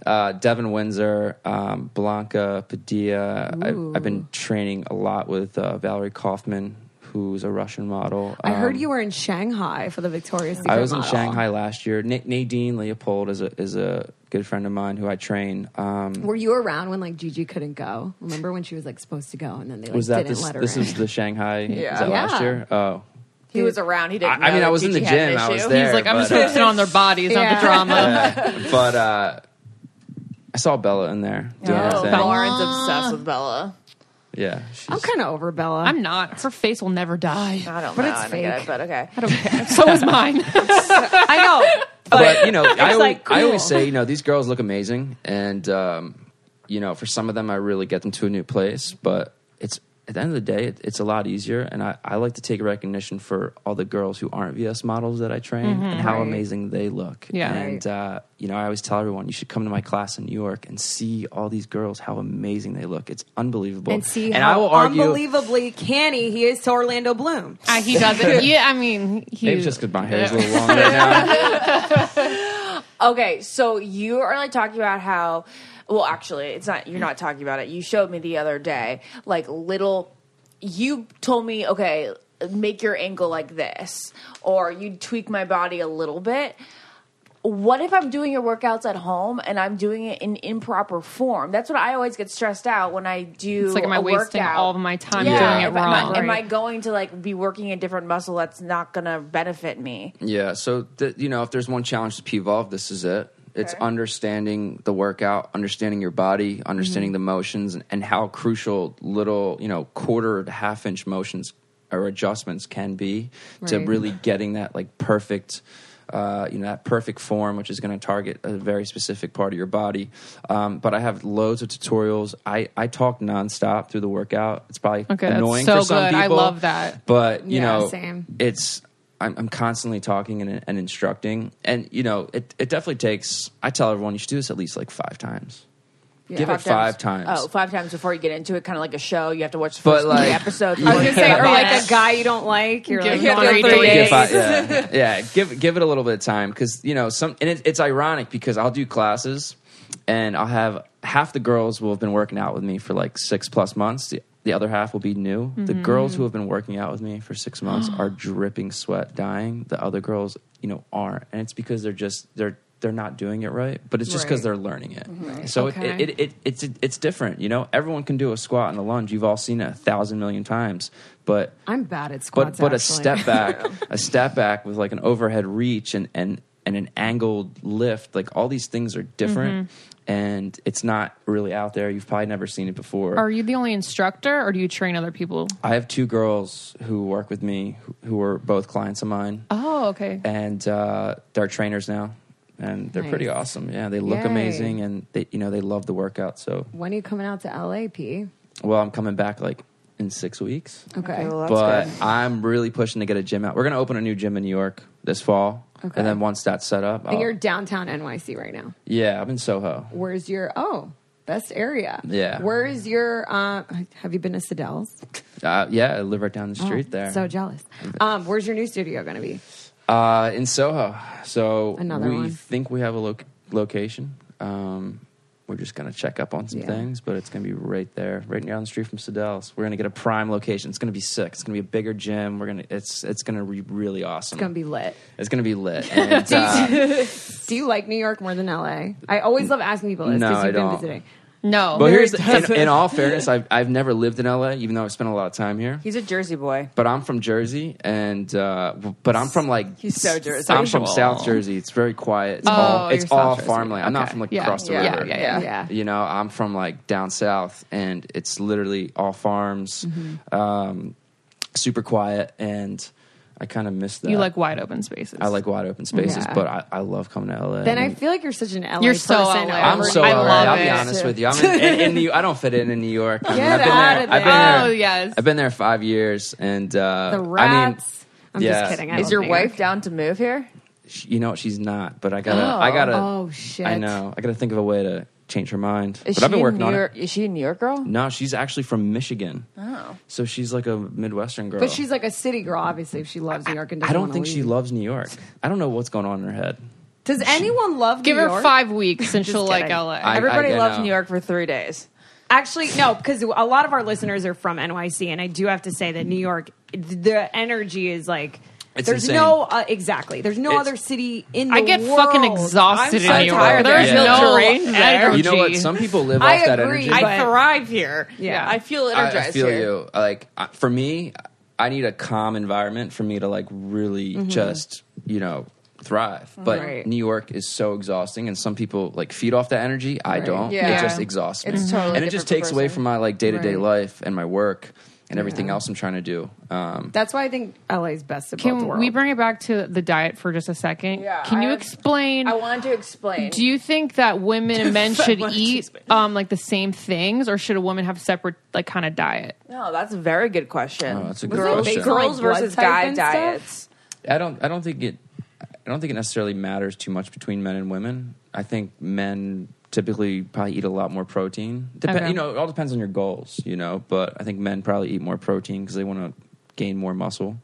uh, Devon Windsor, um, Blanca Padilla. I, I've been training a lot with uh, Valery Kaufman, who's a Russian model. I heard Um, you were in Shanghai for the Victoria's Secret I was in model. Shanghai last year. Na- Nadine Leopold is a is a good friend of mine who I train. Um, Were you around when like Gigi couldn't go? Remember when she was like supposed to go and then they like was that didn't this? let her This in? is the Shanghai. Yeah. Is that last year? Oh, he was around. He didn't. I- I mean, I that was in the had an gym. I was there. He's like, I'm but, just uh, focusing on their bodies, not the drama. but uh, I saw Bella in there doing her Oh, thing. Lauren's obsessed with Bella. Yeah, she's, I'm kind of over Bella. I'm not. Her face will never die. I don't know. But know. it's I don't get fake. it, but okay. I don't care. So is mine. I know. but you know, I, always, like, I always cool. say, you know, these girls look amazing, and um, you know, for some of them, I really get them to a new place. But it's at the end of the day, it, it's a lot easier, and I, I like to take recognition for all the girls who aren't VS models that I train and how Right. amazing they look. Yeah. and uh, you know, I always tell everyone you should come to my class in New York and see all these girls how amazing they look. It's unbelievable, and see and how I will argue. unbelievably canny he is to Orlando Bloom. Uh, he doesn't. Yeah, I mean, he, Maybe just because my hair is a little long right now. Okay, so you are like talking about how well actually it's not you're not talking about it. You showed me the other day like little you told me, okay, make your ankle like this or you tweak my body a little bit. What if I'm doing your workouts at home and I'm doing it in improper form? That's what I always get stressed out when I do. It's like, am I a wasting workout. all of my time Yeah, doing it am I- wrong? Am I going to like be working a different muscle that's not going to benefit me? Yeah. So, th- you know, if there's one challenge to Pvolve, this is it. It's understanding the workout, understanding your body, understanding the motions, and, and how crucial little, you know, quarter to half inch motions or adjustments can be to Right. really getting that like perfect. Uh, you know that perfect form, which is going to target a very specific part of your body. Um, but I have loads of tutorials. I, I talk nonstop through the workout. It's probably Okay, that's annoying so for some good. I people. love that. But you Yeah, know, same. it's I'm, I'm constantly talking and, and instructing, and you know, it it definitely takes. I tell everyone you should do this at least like five times. Give it five times. Oh, five times before you get into it, kind of like a show. You have to watch the But, first like- three episodes. I was gonna say, or like a guy you don't like. You're Give like, him three days. days. Five- yeah, yeah. Give give it a little bit of time because you know some, and it, it's ironic because I'll do classes, and I'll have half the girls will have been working out with me for like six plus months. The, the other half will be new. The Mm-hmm. girls who have been working out with me for six months are dripping sweat, dying. The other girls, you know, aren't, and it's because they're just they're they're not doing it right. But it's just because Right. they're learning it. So Okay. it, it, it it's it's different. You know, everyone can do a squat and a lunge. You've all seen it a thousand million times, but I'm bad at squats. but but a step back, a step back with like an overhead reach and and and an angled lift, like all these things are different, and it's not really out there. You've probably never seen it before. Are you the only instructor, or do you train other people? I have two girls who work with me who, who are both clients of mine, Oh, okay. and uh, they're trainers now, and they're pretty awesome. Yeah, they look Yay. amazing, and they you know they love the workout. So When are you coming out to LA, P? well, I'm coming back like in six weeks. Okay. well, that's but good. I'm really pushing to get a gym out. We're going to open a new gym in New York this fall, Okay. and then once that's set up, and I'll- you're downtown NYC right now. yeah, I'm in Soho. Where's your oh best area? Yeah. Where's your? Uh, have you been to Sadelle's? Uh, yeah, I live right down the street Oh, there. So jealous. Um, where's your new studio going to be? uh, in Soho. So Another we one. think we have a loc- location. Um, we're just going to check up on some Yeah. things, but it's going to be right there, right down the street from Sadelle's. We're going to get a prime location. It's going to be sick. It's going to be a bigger gym. We're going to. It's it's going to be really awesome. It's going to be lit. It's going to be lit. And, uh, Do you like New York more than LA? I always love asking people this No, because I you've been visiting. No. but here's the, doesn't. in, in all fairness, I've I've never lived in LA, even though I've spent a lot of time here. He's a Jersey boy. but I'm from Jersey, and uh, but I'm from like He's so Jersey. I'm from South Jersey. It's very quiet. It's Oh, all it's you're all South Jersey. farmland. I'm not Okay. from like Yeah. across the Yeah, river. yeah, yeah. Yeah. You know, I'm from like down south, and it's literally all farms, um, super quiet, and I kind of miss that. you like wide open spaces. I like wide open spaces, Yeah. but I, I love coming to LA. Then I mean, feel like you're such an LA You're so person. LA. I'm over so I LA. love I'll be it. honest with you. I'm in, in, in New. I don't fit in in New York. I mean, Get I've been out there. of I've been there. Oh there. yes. I've been there five years, and uh, The I mean, rats. I'm yeah. just kidding. I Is love your New wife York. down to move here? She- you know what? She's not, but I gotta, I gotta. Oh shit! I know. I gotta think of a way to change her mind. Is but I've been she working a on New. York, Is she a New York girl? No, she's actually from Michigan, Oh. so she's like a Midwestern girl. But she's like a city girl, obviously. If she loves New York and I doesn't don't wanna think she loves New York. I don't know what's going on in her head. Does anyone love Give New her York? five weeks and she'll like. LA. I- Everybody I loves know. New York for three days. Actually, no, because a lot of our listeners are from NYC, and I do have to say that New York, the energy is like. It's there's insane. no uh, exactly. There's no It's- other city in the. I get world. fucking exhausted I'm in New York. tired. There's Yeah. no terrain there. energy. You know what? Some people live I off that agree, energy. but- I thrive here. Yeah. I feel I- energized I feel here. you. Like I- for me, I need a calm environment for me to like really Mm-hmm. just you know thrive. But Right. New York is so exhausting, and some people like feed off that energy. I don't. Yeah. It just exhausts me, It's totally and it just different per takes away person. from my like day to day Right. life and my work and everything Yeah. else I'm trying to do. Um, That's why I think LA is best of both Can worlds. we bring it back to the diet for just a second? Yeah, Can you I- explain? I wanted to explain. do you think that women and men should eat um, like the same things, or should a woman have a separate like kind of diet? no, that's a very good question. Oh, that's a good girls, question. girls Like versus guy diets. I don't. I don't think it. I don't think it necessarily matters too much between men and women. I think men typically probably eat a lot more protein. Dep- Okay. You know, it all depends on your goals. You know, but I think men probably eat more protein because they want to gain more muscle.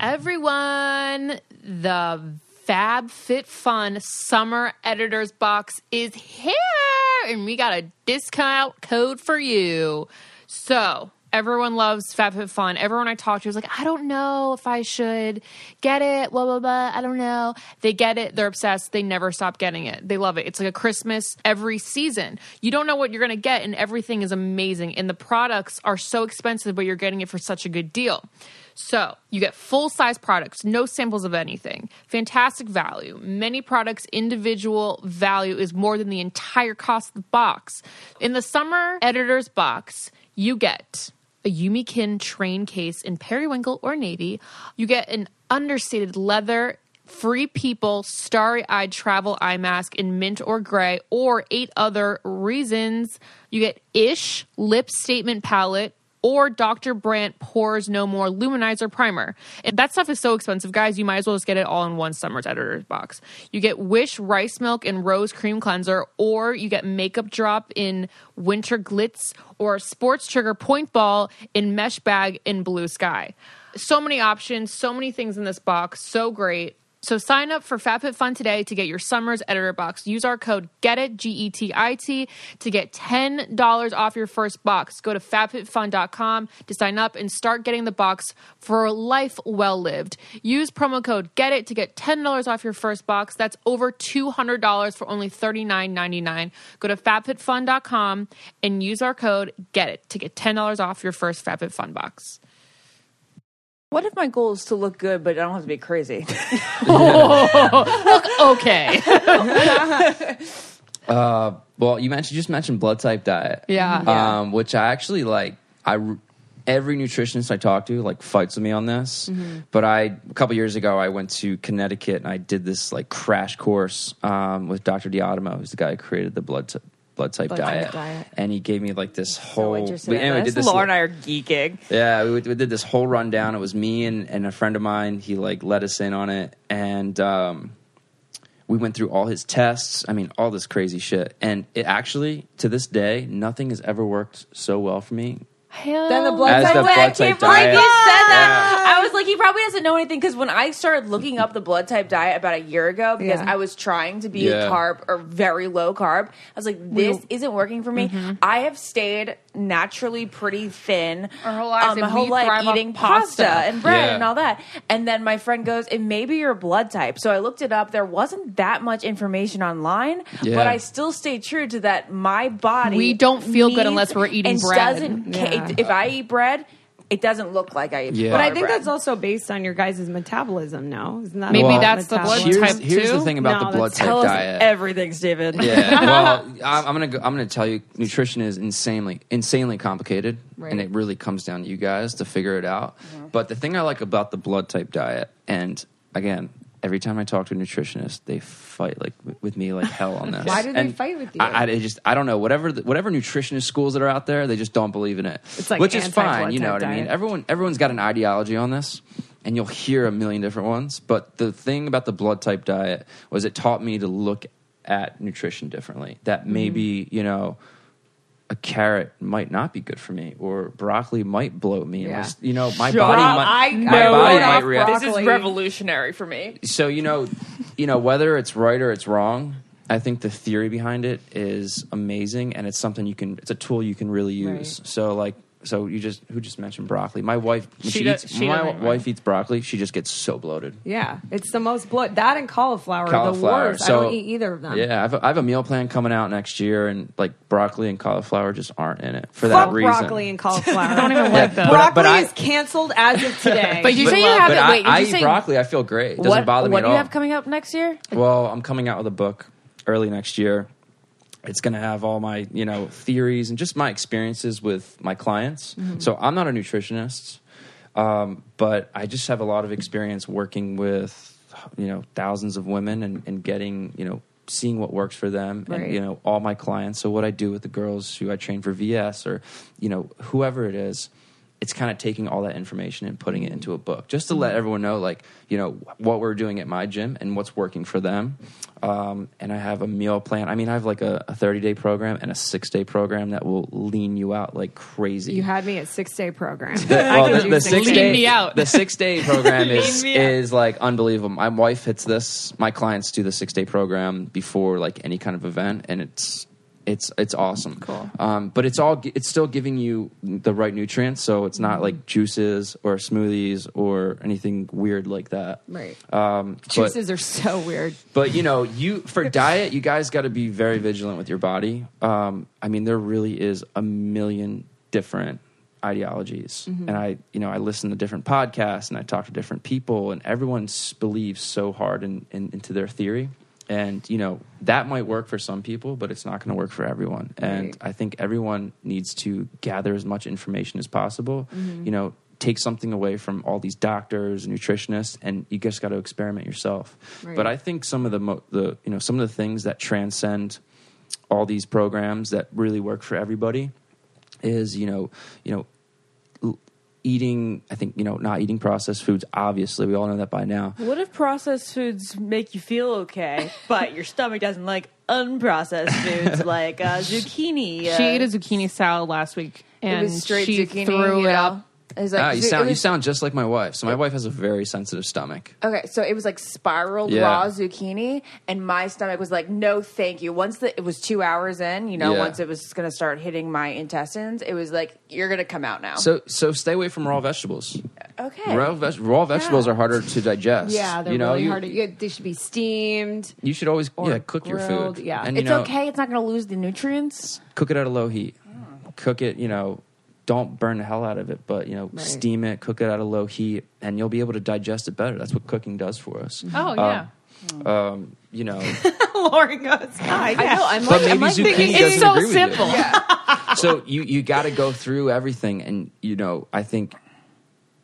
Everyone, the Fab Fit Fun Summer Editors Box is here, and we got a discount code for you. So, everyone loves FabFitFun. Everyone I talk to is like, I don't know if I should get it, blah, blah, blah. I don't know. They get it. They're obsessed. They never stop getting it. They love it. It's like a Christmas every season. You don't know what you're to get, and everything is amazing. And the products are so expensive, but you're getting it for such a good deal. So you get full size products, no samples of anything, fantastic value. Many products, individual value is more than the entire cost of the box. In the summer editor's box, you get a Yumi Kim train case in periwinkle or navy. You get an understated leather Free People Starry Eyed Travel Eye Mask in mint or gray, or eight other reasons. You get Ish Lip Statement Palette or Dr. Brandt Pores No More Luminizer Primer. And that stuff is so expensive, guys. You might as well just get it all in one summer's editor's box. You get Wish Rice Milk and Rose Cream Cleanser, or you get Makeup Drop in Winter Glitz, or Sports Trigger Point Ball in Mesh Bag in Blue Sky. So many options, so many things in this box. So great. So sign up for FabFitFun today to get your summer's editor box. Use our code GETIT, G-E-T-I-T, to get $10 off your first box. Go to fabfitfun.com to sign up and start getting the box for life well lived. Use promo code GETIT to get $10 off your first box. That's over $200 for only $39.99. Go to fabfitfun.com and use our code GETIT to get $10 off your first FabFitFun box. What if my goal is to look good, but I don't have to be crazy? Look Okay. Uh, well, you mentioned you just mentioned blood type diet. Yeah. Yeah. Um, which I actually like. I r- every nutritionist I talk to like fights with me on this. Mm-hmm. But I a couple years ago I went to Connecticut and I did this like crash course um, with Dr. D'Adamo, who's the guy who created the blood t- blood type Blood type diet. diet. And he gave me like this whole. interested we, anyway, did this Laura and I are geeking. yeah, we, we did this whole rundown. It was me and, and a friend of mine. He like let us in on it, and um, we went through all his tests. I mean, all this crazy shit. And it actually, to this day, nothing has ever worked so well for me. Then the blood As type the diet. blood I can't type believe diet. you said that. I was like, he probably doesn't know anything because when I started looking up the blood type diet about a year ago, because Yeah. I was trying to be Yeah. carb or very low carb, I was like, this isn't working for me. I have stayed naturally pretty thin Our whole lives, um, my whole life eating pasta. pasta and bread Yeah. and all that. And then my friend goes, it may be your blood type. So I looked it up. There wasn't that much information online, Yeah. but I still stay true to that. My body. We don't feel good unless we're eating and bread. Doesn't ca- Yeah. if I eat bread, it doesn't look like I eat. Yeah. But I think bread. that's also based on your guys' metabolism. No, isn't that Maybe all that's the blood metabolism? Here's, type here's the two? thing about No, the blood type Tell us diet. everything, Stephen. Yeah. Well, I'm, I'm gonna go, I'm gonna tell you, nutrition is insanely insanely complicated, Right. and it really comes down to you guys to figure it out. Mm-hmm. But the thing I like about the blood type diet, and again, every time I talk to a nutritionist, they fight like with me like hell on this. Why do they And fight with you? I, I just I don't know. Whatever the, whatever nutritionist schools that are out there, they just don't believe in it. It's like which is fine. You know what I mean? Everyone everyone's got an ideology on this. And you'll hear a million different ones, but the thing about the blood type diet was it taught me to look at nutrition differently. That Mm-hmm. maybe you know a carrot might not be good for me, or broccoli might bloat me. Yeah. s- you know, my Shut body up. might, I my know body might off react. This is revolutionary for me. So you know, you know whether it's right or it's wrong. I think the theory behind it is amazing, and it's something you can. It's a tool you can really use. Right. So like so you just who just mentioned broccoli. My wife, when She she, does- eats, she my doesn't, wife eats broccoli. She just gets so bloated. Yeah, it's the most blood. That and cauliflower, are the Cauliflower. worst. So, I don't eat either of them. Yeah, I have, a, I have a meal plan coming out next year, and like broccoli and cauliflower just aren't in it for Fuck that reason. broccoli and cauliflower. I don't even like them. Broccoli but I- is canceled as of today. But you But- say you but have it- But wait, I, I you eat say- broccoli. I feel great. It doesn't what bother me at all. what at do you all. have coming up next year? Well, I'm coming out with a book early next year. It's going to have all my, you know, theories and just my experiences with my clients. So I'm not a nutritionist, um, but I just have a lot of experience working with, you know, thousands of women and, and getting, you know, seeing what works for them Right. and you know all my clients so what i do with the girls who i train for vs or you know whoever it is it's kind of taking all that information and putting it into a book just to let everyone know like you know what we're doing at my gym and what's working for them um, and i have a meal plan i mean i have like a, a 30 day program and a six day program that will lean you out like crazy you had me at six day program. the, I well, could the, the six six Lean day me out. the six day program is Lean me out. is like unbelievable. My wife hits this. My clients do the six day program before like any kind of event, and it's it's it's awesome. Cool. Um, but it's all it's still giving you the right nutrients, so it's Mm-hmm. not like juices or smoothies or anything weird like that. Right. Um, but- Juices are so weird. but you know, you for diet, you guys got to be very vigilant with your body. Um, I mean, there really is a million different ideologies, and I, you know, I listen to different podcasts and I talk to different people, and everyone believes so hard in, in, into their theory. And you know that might work for some people, but it's not going to work for everyone. And Right. I think everyone needs to gather as much information as possible. Mm-hmm. You know, take something away from all these doctors and nutritionists, and you just got to experiment yourself. Right. But I think some of the mo- the you know some of the things that transcend all these programs that really work for everybody is you know you know eating i think you know not eating processed foods obviously we all know that by now What if processed foods make you feel okay, but your stomach doesn't like unprocessed foods like uh, zucchini? Uh, She ate a zucchini salad last week, it and was straight she zucchini. threw you it know? up. Was like, ah, you sound you sound just like my wife so my wife has a very sensitive stomach Okay, so it was like spiraled Yeah. raw zucchini, and my stomach was like, "No, thank you." Once the, it was two hours in, you know, Yeah. once it was going to start hitting my intestines, it was like, "You're going to come out now." so so stay away from raw vegetables okay, raw, veg- raw vegetables Yeah. are harder to digest Yeah, they're you know really you, hard. To, they should be steamed. you should always yeah cook your food yeah. and it's know okay. It's not going to lose the nutrients. cook it at a low heat. Cook it, you know, don't burn the hell out of it, but you know, Right. steam it, cook it at a low heat, and you'll be able to digest it better. That's what cooking does for us. Oh yeah, Um, you know, Lauren goes, "Ah, yeah. I know. I'm but like, I'm like zucchini thinking- doesn't it's so agree with simple. you. so you you got to go through everything, and you know, I think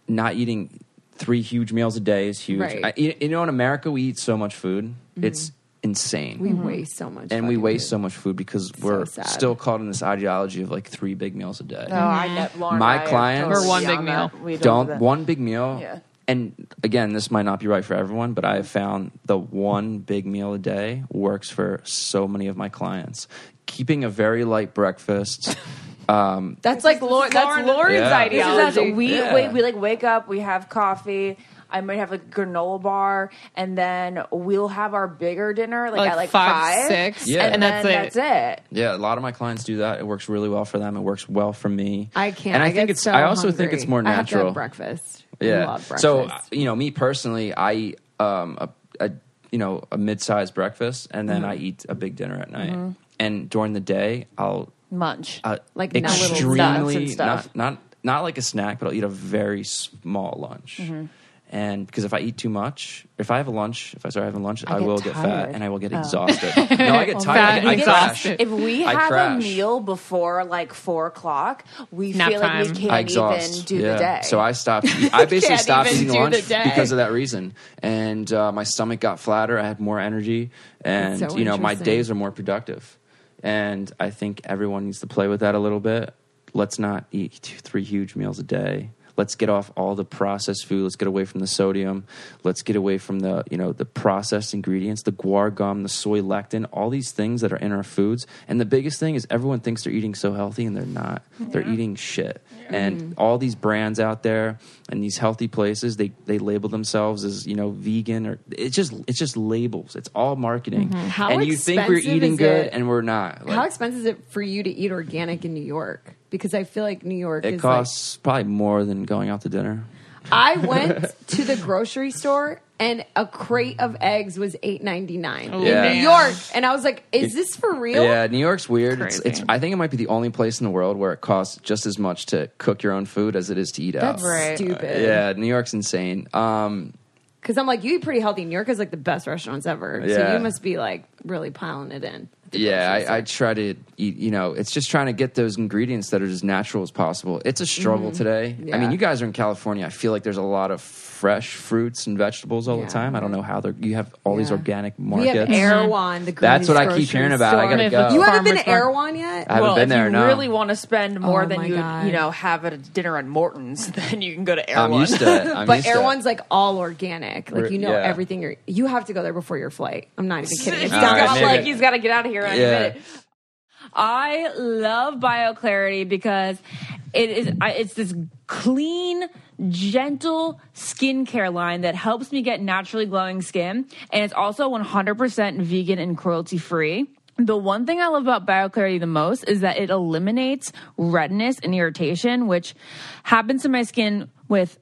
not eating three huge meals a day is huge. Right. I, you you know, in America, we eat so much food; it's insane. we waste so much, and we waste food. so much food because So we're sad. still caught in this ideology of like three big meals a day. No, I know. Lauren My and I clients- totally Or one big meal. We don't do that. one big meal Yeah. and again this might not be right for everyone but i have found the one big meal a day works for so many of my clients keeping a very light breakfast um, That's like Lauren. That's Lauren's Yeah. This is ideology. We Yeah. wait. We like wake up. We have coffee. I might have a granola bar, and then we'll have our bigger dinner like, Like at like five, five, six, Yeah. and, and then that's it. that's it. yeah a lot of my clients do that it works really well for them it works well for me I can't. and i, I think get it's so i also think it's more I have to natural have breakfast. Yeah. love breakfast. So you know, me personally, I eat um, a, a you know a mid-sized breakfast, and then Mm-hmm. I eat a big dinner at night. And during the day, I'll Munch. uh, Like nut- little extremely nuts and stuff. not not not like a snack, but I'll eat a very small lunch. Mm-hmm. And because if I eat too much, if I have a lunch, if I start having lunch, I, get will get fat and I will get Oh. exhausted. no, I get tired. Fat I, I get crash. exhausted. if we I have a meal before like four o'clock, we Nap feel like we can't even do yeah. the day. So I stopped. I basically stopped eating lunch because of that reason, and uh, my stomach got flatter. I had more energy, and so you know my days are more productive. And I think everyone needs to play with that a little bit. Let's not eat two, three huge meals a day. Let's get off all the processed food. Let's get away from the sodium. Let's get away from the you know the processed ingredients, the guar gum, the soy lectin, all these things that are in our foods. And the biggest thing is everyone thinks they're eating so healthy and they're not. They're eating shit. And mm-hmm. all these brands out there and these healthy places, they they label themselves as you know vegan or it's just it's just labels. It's all marketing. Mm-hmm. How and you think we're eating good it- and we're not. How expensive is it for you to eat organic in New York? Because I feel like New York It is costs probably more than going out to dinner. Like I went to the grocery store and a crate of eggs was eight ninety nine in Yeah. New York, and I was like, "Is this for real?" Yeah, New York's weird. It's, Crazy. it's. I think it might be the only place in the world where it costs just as much to cook your own food as it is to eat That's out. Right. stupid. Yeah, New York's insane. Um, Because I'm like, you eat pretty healthy. New York is like the best restaurants ever. So Yeah. you must be like really piling it in. At yeah, I, I try to eat. You know, it's just trying to get those ingredients that are as natural as possible. It's a struggle today. I Mm-hmm. Yeah. mean, you guys are in California. I feel like there's a lot of fresh fruits and vegetables all Yeah. the time. I don't know how they're. You have all these Yeah. organic We markets. have Erewhon, the That's what I keep hearing grocery about. I gotta go. You haven't been to Erewhon yet? I haven't well, been if there. you no, really want to spend more Oh than you God. you know have at a dinner at Morton's, then you can go to I'm Erewhon. used to it. I'm but used. Erewhon's like all organic. Like you know yeah. everything. You're you have to go there before your flight. I'm not even kidding. It's he's All right, down got like he's got to get out of here any Yeah. I love BioClarity because it is it's this clean, gentle skincare line that helps me get naturally glowing skin, and it's also 100% vegan and cruelty free. The one thing I love about BioClarity the most is that it eliminates redness and irritation, which happens to my skin with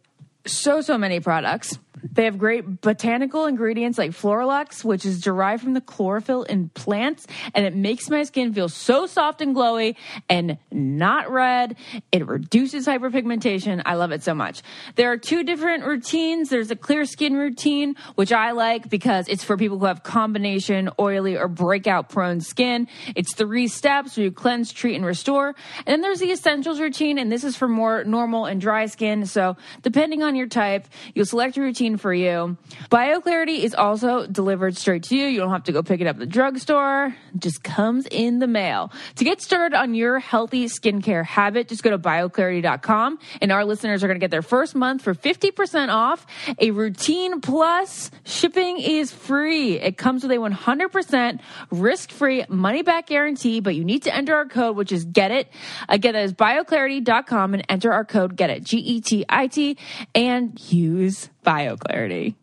so so many products. They have great botanical ingredients like Floralux, which is derived from the chlorophyll in plants, and it makes my skin feel so soft and glowy and not red. It reduces hyperpigmentation. I love it so much. There are two different routines. There's a clear skin routine, which I like because it's for people who have combination oily or breakout prone skin. It's three steps where you cleanse, treat, and restore. And then there's the essentials routine, and this is for more normal and dry skin. So depending on your type, you'll select a routine for you. BioClarity is also delivered straight to you. You don't have to go pick it up at the drugstore. It just comes in the mail. To get started on your healthy skincare habit, just go to bioclarity.com and our listeners are going to get their first month for 50% off. A routine plus shipping is free. It comes with a 100% risk-free money back guarantee, but you need to enter our code, which is get it. Again, that is bioclarity.com and enter our code get it, G E T I T, and use BioClarity.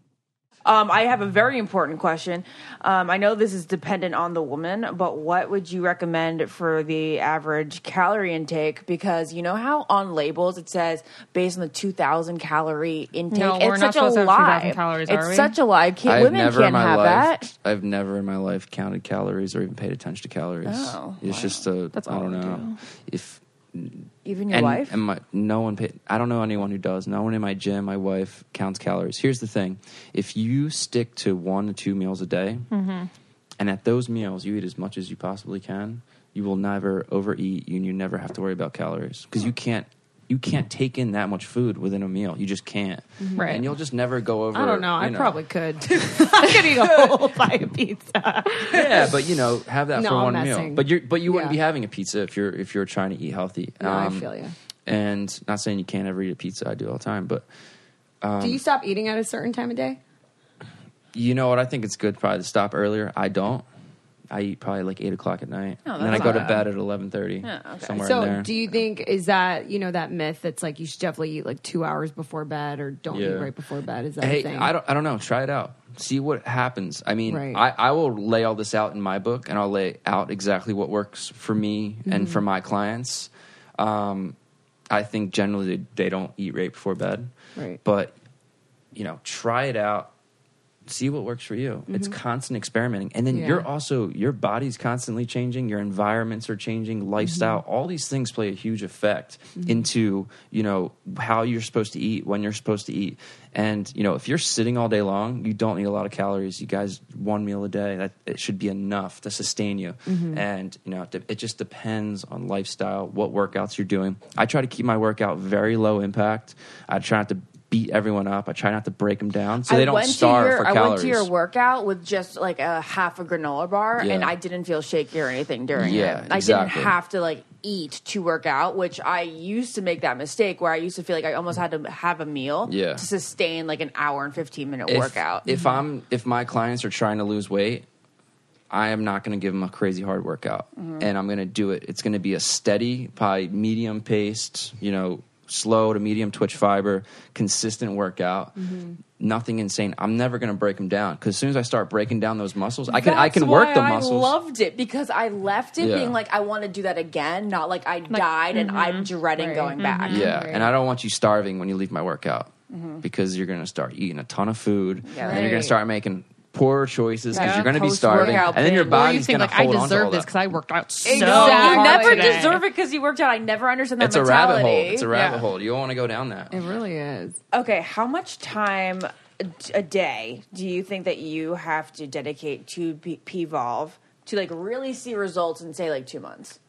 Um, I have a very important question. Um, I know this is dependent on the woman, but what would you recommend for the average calorie intake? Because you know how on labels it says based on the 2,000 calorie intake. No, it's we're not such a supposed to have lie. 2,000 calories, it's are we? such a lie. Can't, women never can't have life. that. I've never in my life counted calories or even paid attention to calories. Oh, it's just a. That's I all don't we know do. if Even your and, wife. and my no one I don't know anyone who does. No one in my gym, my wife counts calories. Here's the thing: if you stick to one to two meals a day, Mm-hmm. and at those meals you eat as much as you possibly can, you will never overeat. and you never have to worry about calories because you can't. You can't take in that much food within a meal. You just can't, Right. And you'll just never go over. I don't know. you I probably could. I could eat a whole pie of pizza. yeah, but you know, have that No, for I'm one messing. meal. But you but you wouldn't Yeah. be having a pizza if you're if you're trying to eat healthy. No, I Um, feel you. And not saying you can't ever eat a pizza. I do all the time, but um, Do you stop eating at a certain time of day? you know what? I think it's good probably to stop earlier. I don't. I eat probably like eight o'clock at night, Oh, and then I go to bad. bed at eleven thirty. Yeah, okay. somewhere in So, there. do you think is that you know that myth that's like you should definitely eat like two hours before bed or don't Yeah. eat right before bed? Is that a Hey, thing? I don't. I don't know. Try it out. See what happens. I mean, Right. I, I will lay all this out in my book, and I'll lay out exactly what works for me Mm-hmm. and for my clients. Um, I think generally they, they don't eat right before bed, Right. but you know, try it out. See what works for you. It's constant experimenting, and then Mm-hmm. Yeah. you're also your body's constantly changing. Your environments are changing. Lifestyle, Mm-hmm. all these things play a huge effect into you know how you're supposed to eat, when you're supposed to eat, and you know if you're sitting all day long, you don't need a lot of calories. You guys, one meal a day, that it should be enough to sustain you. Mm-hmm. And you know it, it just depends on lifestyle, what workouts you're doing. I try to keep my workout very low impact. I try not to beat everyone up. I try not to break them down so they don't went starve to your, for I calories. went to your workout with just like a half a granola bar, Yeah. and I didn't feel shaky or anything during Yeah, it. I exactly. didn't have to like eat to work out, which I used to make that mistake where I used to feel like I almost had to have a meal Yeah. to sustain like an hour and fifteen minute if, workout. If I'm if my clients are trying to lose weight, I am not going to give them a crazy hard workout, Mm-hmm. and I'm going to do it. It's going to be a steady, probably medium paced, you know, slow to medium twitch fiber, consistent workout. Mm-hmm. nothing insane. I'm never going to break them down because as soon as I start breaking down those muscles, I can I can work the muscles. I loved it because I left it Yeah. being like I want to do that again, not like I died and I'm dreading Right. going back. Yeah, and I don't want you starving when you leave my workout because you're going to start eating a ton of food, Mm-hmm. Yeah. and then you're going to start making poor choices because Yeah. you're going to be starving, and then your binge. You body's think going to like I hold on to deserve this because I worked out so Exactly. hard you never today. deserve it because you worked out. I never understand that It's a rabbit hole. It's a rabbit Yeah. hole. You don't want to go down that. It really is. Okay, how much time a, a day do you think that you have to dedicate to P- Pvolve to like really see results in say like two months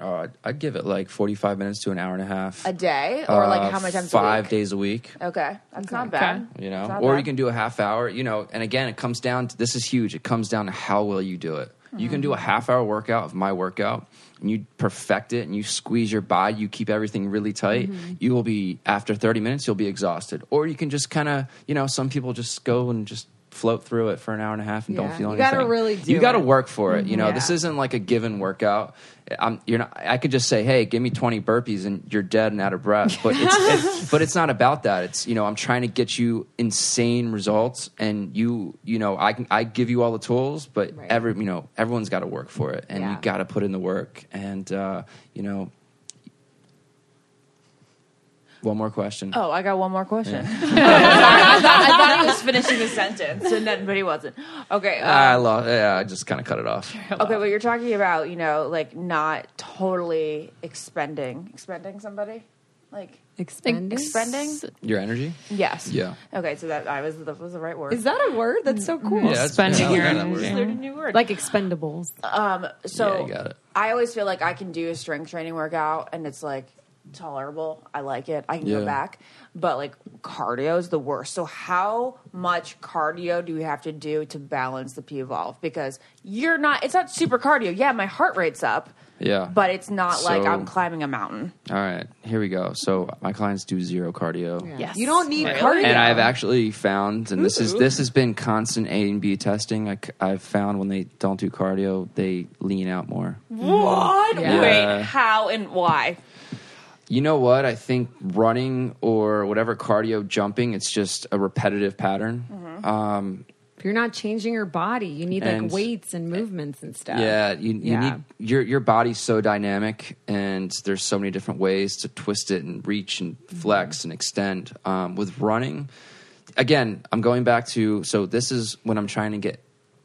Oh, I'd, I'd give it like 45 minutes to an hour and a half. a day or like Uh, how many times Five a week? days a week. Okay, that's not bad. You know, not or bad. you can do a half hour. You know, and again, it comes down to this is huge. It comes down to how well you do it. You can do a half hour workout of my workout, and you perfect it, and you squeeze your body. You keep everything really tight. Mm-hmm. You will be after thirty minutes, you'll be exhausted. Or you can just kind of, you know, some people just go and just float through it for an hour and a half and don't Yeah. feel You anything. gotta really do You got to it. Mm-hmm. work for it. You know, this isn't like a given workout. I'm, you're not. I could just say, "Hey, give me 20 burpees," and you're dead and out of breath. But it's, it, but it's not about that. It's you know, I'm trying to get you insane results, and you you know, I can I give you all the tools, but Right. every you know, everyone's got to work for it, and Yeah. you got to put in the work. And uh, you know, one more question. Oh, I got one more question. Sorry, I, thought, I thought he was finishing the sentence, and then but he wasn't. Okay. um, I lost. Yeah, I just kind of cut it off. Okay, but you're talking about, you know, like not totally expending expending somebody? Like Expending? expending? Your energy. Yes. Yeah. Okay, so that I was that was the right word. Is that a word? That's so cool. Yeah, that's- Spending your energy. Learned a new word. Like expendables. um so Yeah, you got it. I always feel like I can do a strength training workout and it's like tolerable. I like it. I can Yeah. go back. But like cardio is the worst. So how much cardio do we have to do to balance the Pvolve? Because you're not it's not super cardio. Yeah, my heart rate's up. Yeah. But it's not like I'm climbing a mountain. All right, here we go. So my clients do zero cardio. Yes. You don't need Really? cardio. And I've actually found, and this is this has been constant A and B testing. I, have found when they don't do cardio, they lean out more. What? Yeah. Wait, how and why? You know what? I think running or whatever cardio, jumping, it's just a repetitive pattern. Mm-hmm. Um, If you're not changing your body, you need And- like weights and movements and stuff. yeah, you, you Yeah. need your your body's so dynamic, and there's so many different ways to twist it and reach and Mm-hmm. flex and extend. Um, with running, again, I'm going back to so this is when I'm trying to get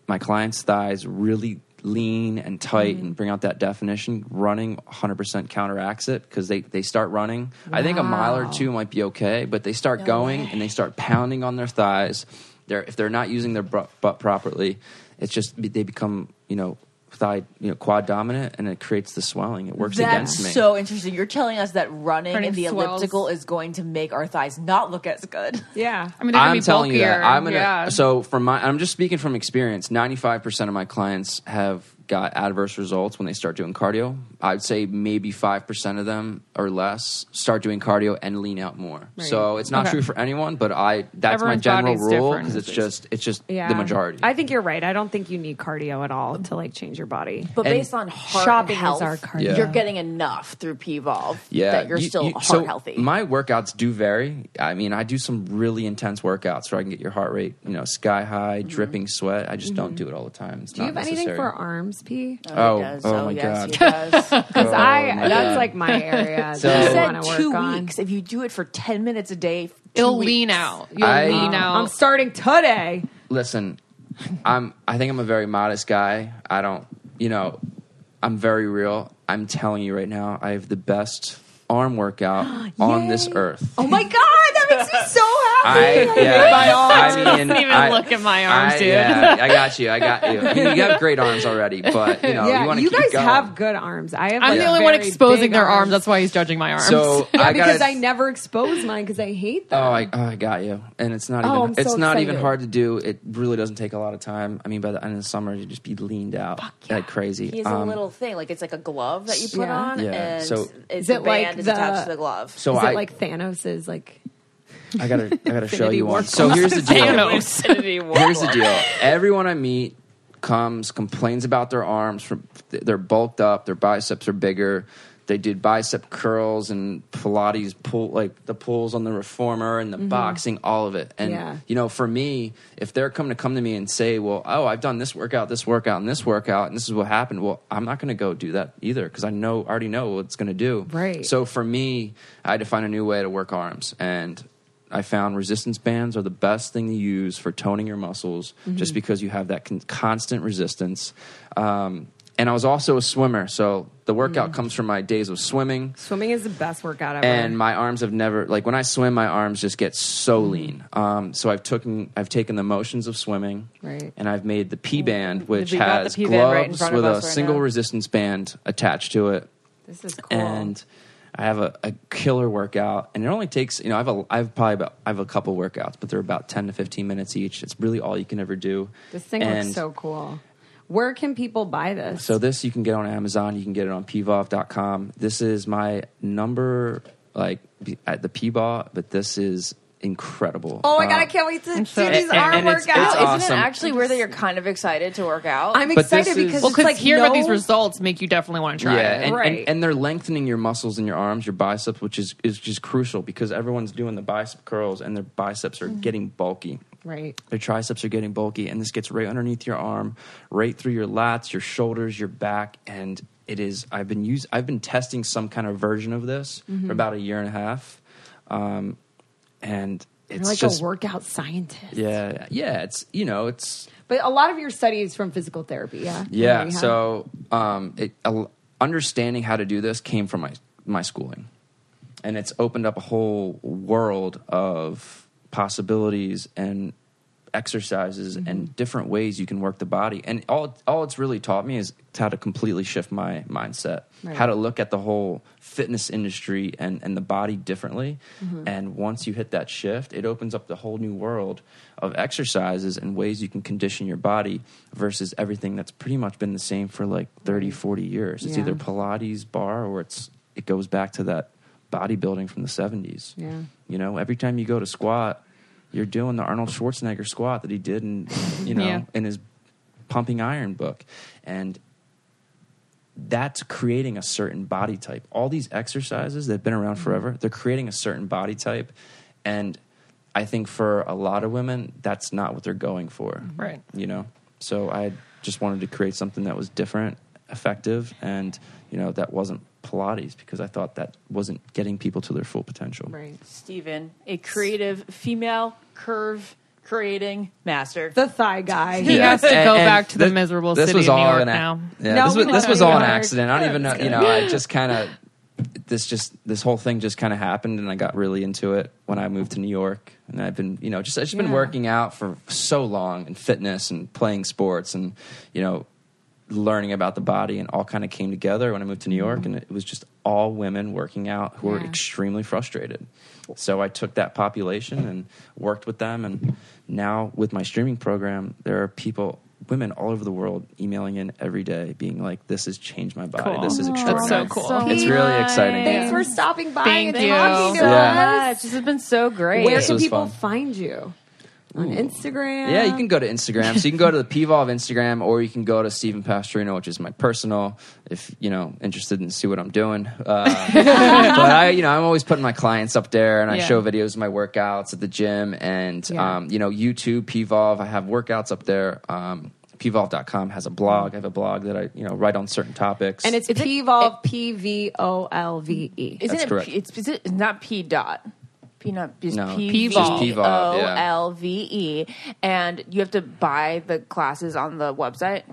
my clients' thighs really lean and tight Mm-hmm. and bring out that definition. Running 100% counteracts it because they they start running. I think a mile or two might be okay, but they start going and they start pounding on their thighs. They're if they're not using their butt properly, it's just they become you know thigh you know quad dominant and it creates the swelling. It works That's against me. so interesting. You're telling us that running, Running in the swells. elliptical is going to make our thighs not look as good. Yeah. I mean, they're gonna I'm be telling you that bulkier. I'm gonna. yeah. So from my, I'm just speaking from experience. 95 percent of my clients have got adverse results when they start doing cardio. I'd say maybe five percent of them or less start doing cardio and lean out more. So it's not Okay. true for anyone, but I that's Everyone's my general rule because it's just it's just Yeah. the majority. I think you're right. I don't think you need cardio at all to like change your body. But And based on heart shopping and is health, cardio. Yeah. you're getting enough through Pvolve yeah, that you're you- still you- heart so healthy. My workouts do vary. I mean, I do some really intense workouts where I can get your heart rate, you know, sky high, dripping sweat. I just don't do it all the time. It's Mm-hmm. Do you not have anything necessary. for arms, P? Oh, he oh, does. Oh, oh my yes, God. he does. Oh, because Oh, I my that's God. like my area So- that He I said want to two work on. weeks. If you do it for ten minutes a day, two It'll weeks. lean out. You'll I- lean out. I'm starting today. listen i'm i think i'm a very modest guy i don't you know i'm very real i'm telling you right now i have the best arm workout on this earth Oh my god, that makes me so I, happy. yeah, my arms. I mean, Doesn't even I- look at my arms, I, dude. Yeah, I got you. I got you. I mean, you have great arms already, but you know, yeah, you want to you keep guys going. have good arms. I have. I'm like, the only one exposing their arms. That's why he's judging my arms. so Yeah, I because gotta, I never expose mine because I hate them. Oh, I, oh, I got you. And it's not Oh, even I'm so it's not even hard to do. It really doesn't take a lot of time. I mean, by the end of the summer, you just be leaned out like crazy. He has a Um, little thing, like it's like a glove that you put Yeah. on, Yeah, and so- it's Is it like band is the- attached to the glove. So Is I it like Thanos's like? I gotta I gotta show you one. So here's the deal. Thanos. Here's the deal. Everyone I meet comes complains about their arms from they're bulked up, their biceps are bigger, they did bicep curls and Pilates pull, like the pulls on the reformer and the boxing, all of it. And Yeah. you know, for me, if they're coming to come to me and say, "Well, oh, I've done this workout, this workout, and this workout, and this is what happened," well, I'm not going to go do that either because I know already know what it's going to do. Right. So for me, I had to find a new way to work arms, and I found resistance bands are the best thing to use for toning your muscles, just because you have that con- constant resistance. Um, and I was also a swimmer, so the workout comes from my days of swimming. Swimming is the best workout ever. And my arms have never like when I swim, my arms just get so lean. Um, so I've taken I've taken the motions of swimming, Right. and I've made the P band, which has band right gloves with a right single now. resistance band attached to it this is cool. and I have a, a killer workout, and it only takes you know I have a I have probably about I have a couple workouts, but they're about ten to fifteen minutes each. It's really all you can ever do. this thing and looks so cool. Where can people buy this? So this you can get on Amazon. You can get it on pvolve.com. This is my number like at the P-Ball, but this is incredible. oh my god, Uh, I can't wait to so- do these and- arm and it's- workouts. it's Isn't it actually weird that you're kind of excited to work out? I'm But excited is- because Well, it's because like hearing no, about these results make you definitely want to try yeah, it. and, Right. and, and they're lengthening your muscles in your arms, your biceps, which is is just crucial because everyone's doing the bicep curls and their biceps are getting bulky. Right. Their triceps are getting bulky, and this gets right underneath your arm, right through your lats, your shoulders, your back, and it is. I've been use. I've been testing some kind of version of this Mm-hmm. for about a year and a half, um, and You're it's like just a workout scientist. yeah, yeah. It's you know, it's But a lot of your studies from physical therapy, yeah? yeah. So, um, it, uh, understanding how to do this came from my my schooling, and it's opened up a whole world of possibilities and exercises Mm-hmm. and different ways you can work the body. And all all it's really taught me is how to completely shift my mindset, Right. how to look at the whole fitness industry and and the body differently. Mm-hmm. And once you hit that shift, it opens up the whole new world of exercises and ways you can condition your body versus everything that's pretty much been the same for like 30 40 years it's Yeah. either pilates bar or it's it goes back to that bodybuilding from the 70s Yeah. you know every time you go to squat you're doing the arnold schwarzenegger squat that he did in you know Yeah. in his pumping iron book and that's creating a certain body type. All these exercises that have been around mm-hmm. forever, they're creating a certain body type. And I think for a lot of women, that's not what they're going for. Mm-hmm. Right. You know? So I just wanted to create something that was different, effective, and, you know, that wasn't Pilates because I thought that wasn't getting people to their full potential. Right. Stephen, a creative female curve creating master. The thigh guy. He has to And- go and back to the miserable this city was of New York an now. Yeah, No, this was this was all an accident. I don't even know. You know, I just kind of this just this whole thing just kind of happened, and I got really into it when I moved to New York. And I've been, you know, just I've just been working out for so long and fitness and playing sports and you know learning about the body and all kind of came together when I moved to New York and it was just all women working out who were extremely frustrated. So I took that population and worked with them and now with my streaming program there are people women all over the world emailing in every day being like this has changed my body. Cool. This is That's extraordinary. so cool. It's really exciting. Thanks for stopping by Thank and you. talking to so Yeah. us. much. This has been so great. Where This can people fun. find you? On Instagram? Yeah, you can go to Instagram. So you can go to the Pvolve Instagram, or you can go to Stephen Pasterino, which is my personal. If you know interested in see what I'm doing, uh, but I, you know, I'm always putting my clients up there, and I Yeah. show videos of my workouts at the gym, and Yeah. um, you know, YouTube Pvolve. I have workouts up there. Um, Pvolve.com has a blog. I have a blog that I you know write on certain topics, And it's Is P-Volve, P-V-O-L-V-E. Isn't That's it? correct. P, it's is it not P dot. P not just No, P P V Volve. O P Volve, yeah. L V E, and you have to buy the classes on the website.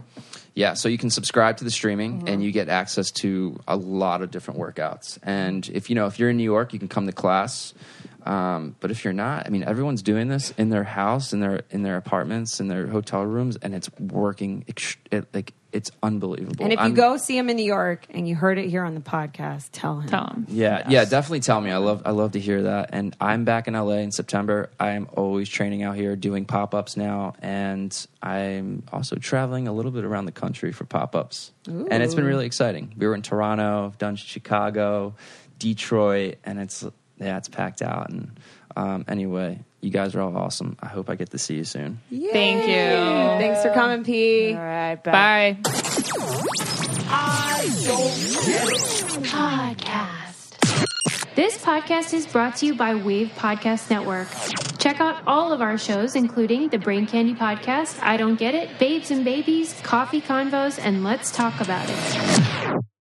Yeah, so you can subscribe to the streaming Mm-hmm. and you get access to a lot of different workouts. And if you know if you're in New York, you can come to class. Um, but if you're not, I mean, everyone's doing this in their house, in their in their apartments, in their hotel rooms, and it's working. ext- It, like it's unbelievable. And if you I'm- go see him in New York and you heard it here on the podcast, tell him. Tell him. yeah, yeah, definitely tell me. I love I love to hear that. And I'm back in LA in September. I am always training out here, doing pop ups now, and I'm also traveling a little bit around the country for pop ups. And it's been really exciting. We were in Toronto, I've done Chicago, Detroit, and it's yeah, it's packed out. And um, anyway, you guys are all awesome. I hope I get to see you soon. Thank you. Thanks for coming, P. All right, bye. Bye. I Podcast. This podcast is brought to you by Wave Podcast Network. Check out all of our shows, including the Brain Candy Podcast, I Don't Get It, Babes and Babies, Coffee Convos, and Let's Talk About It.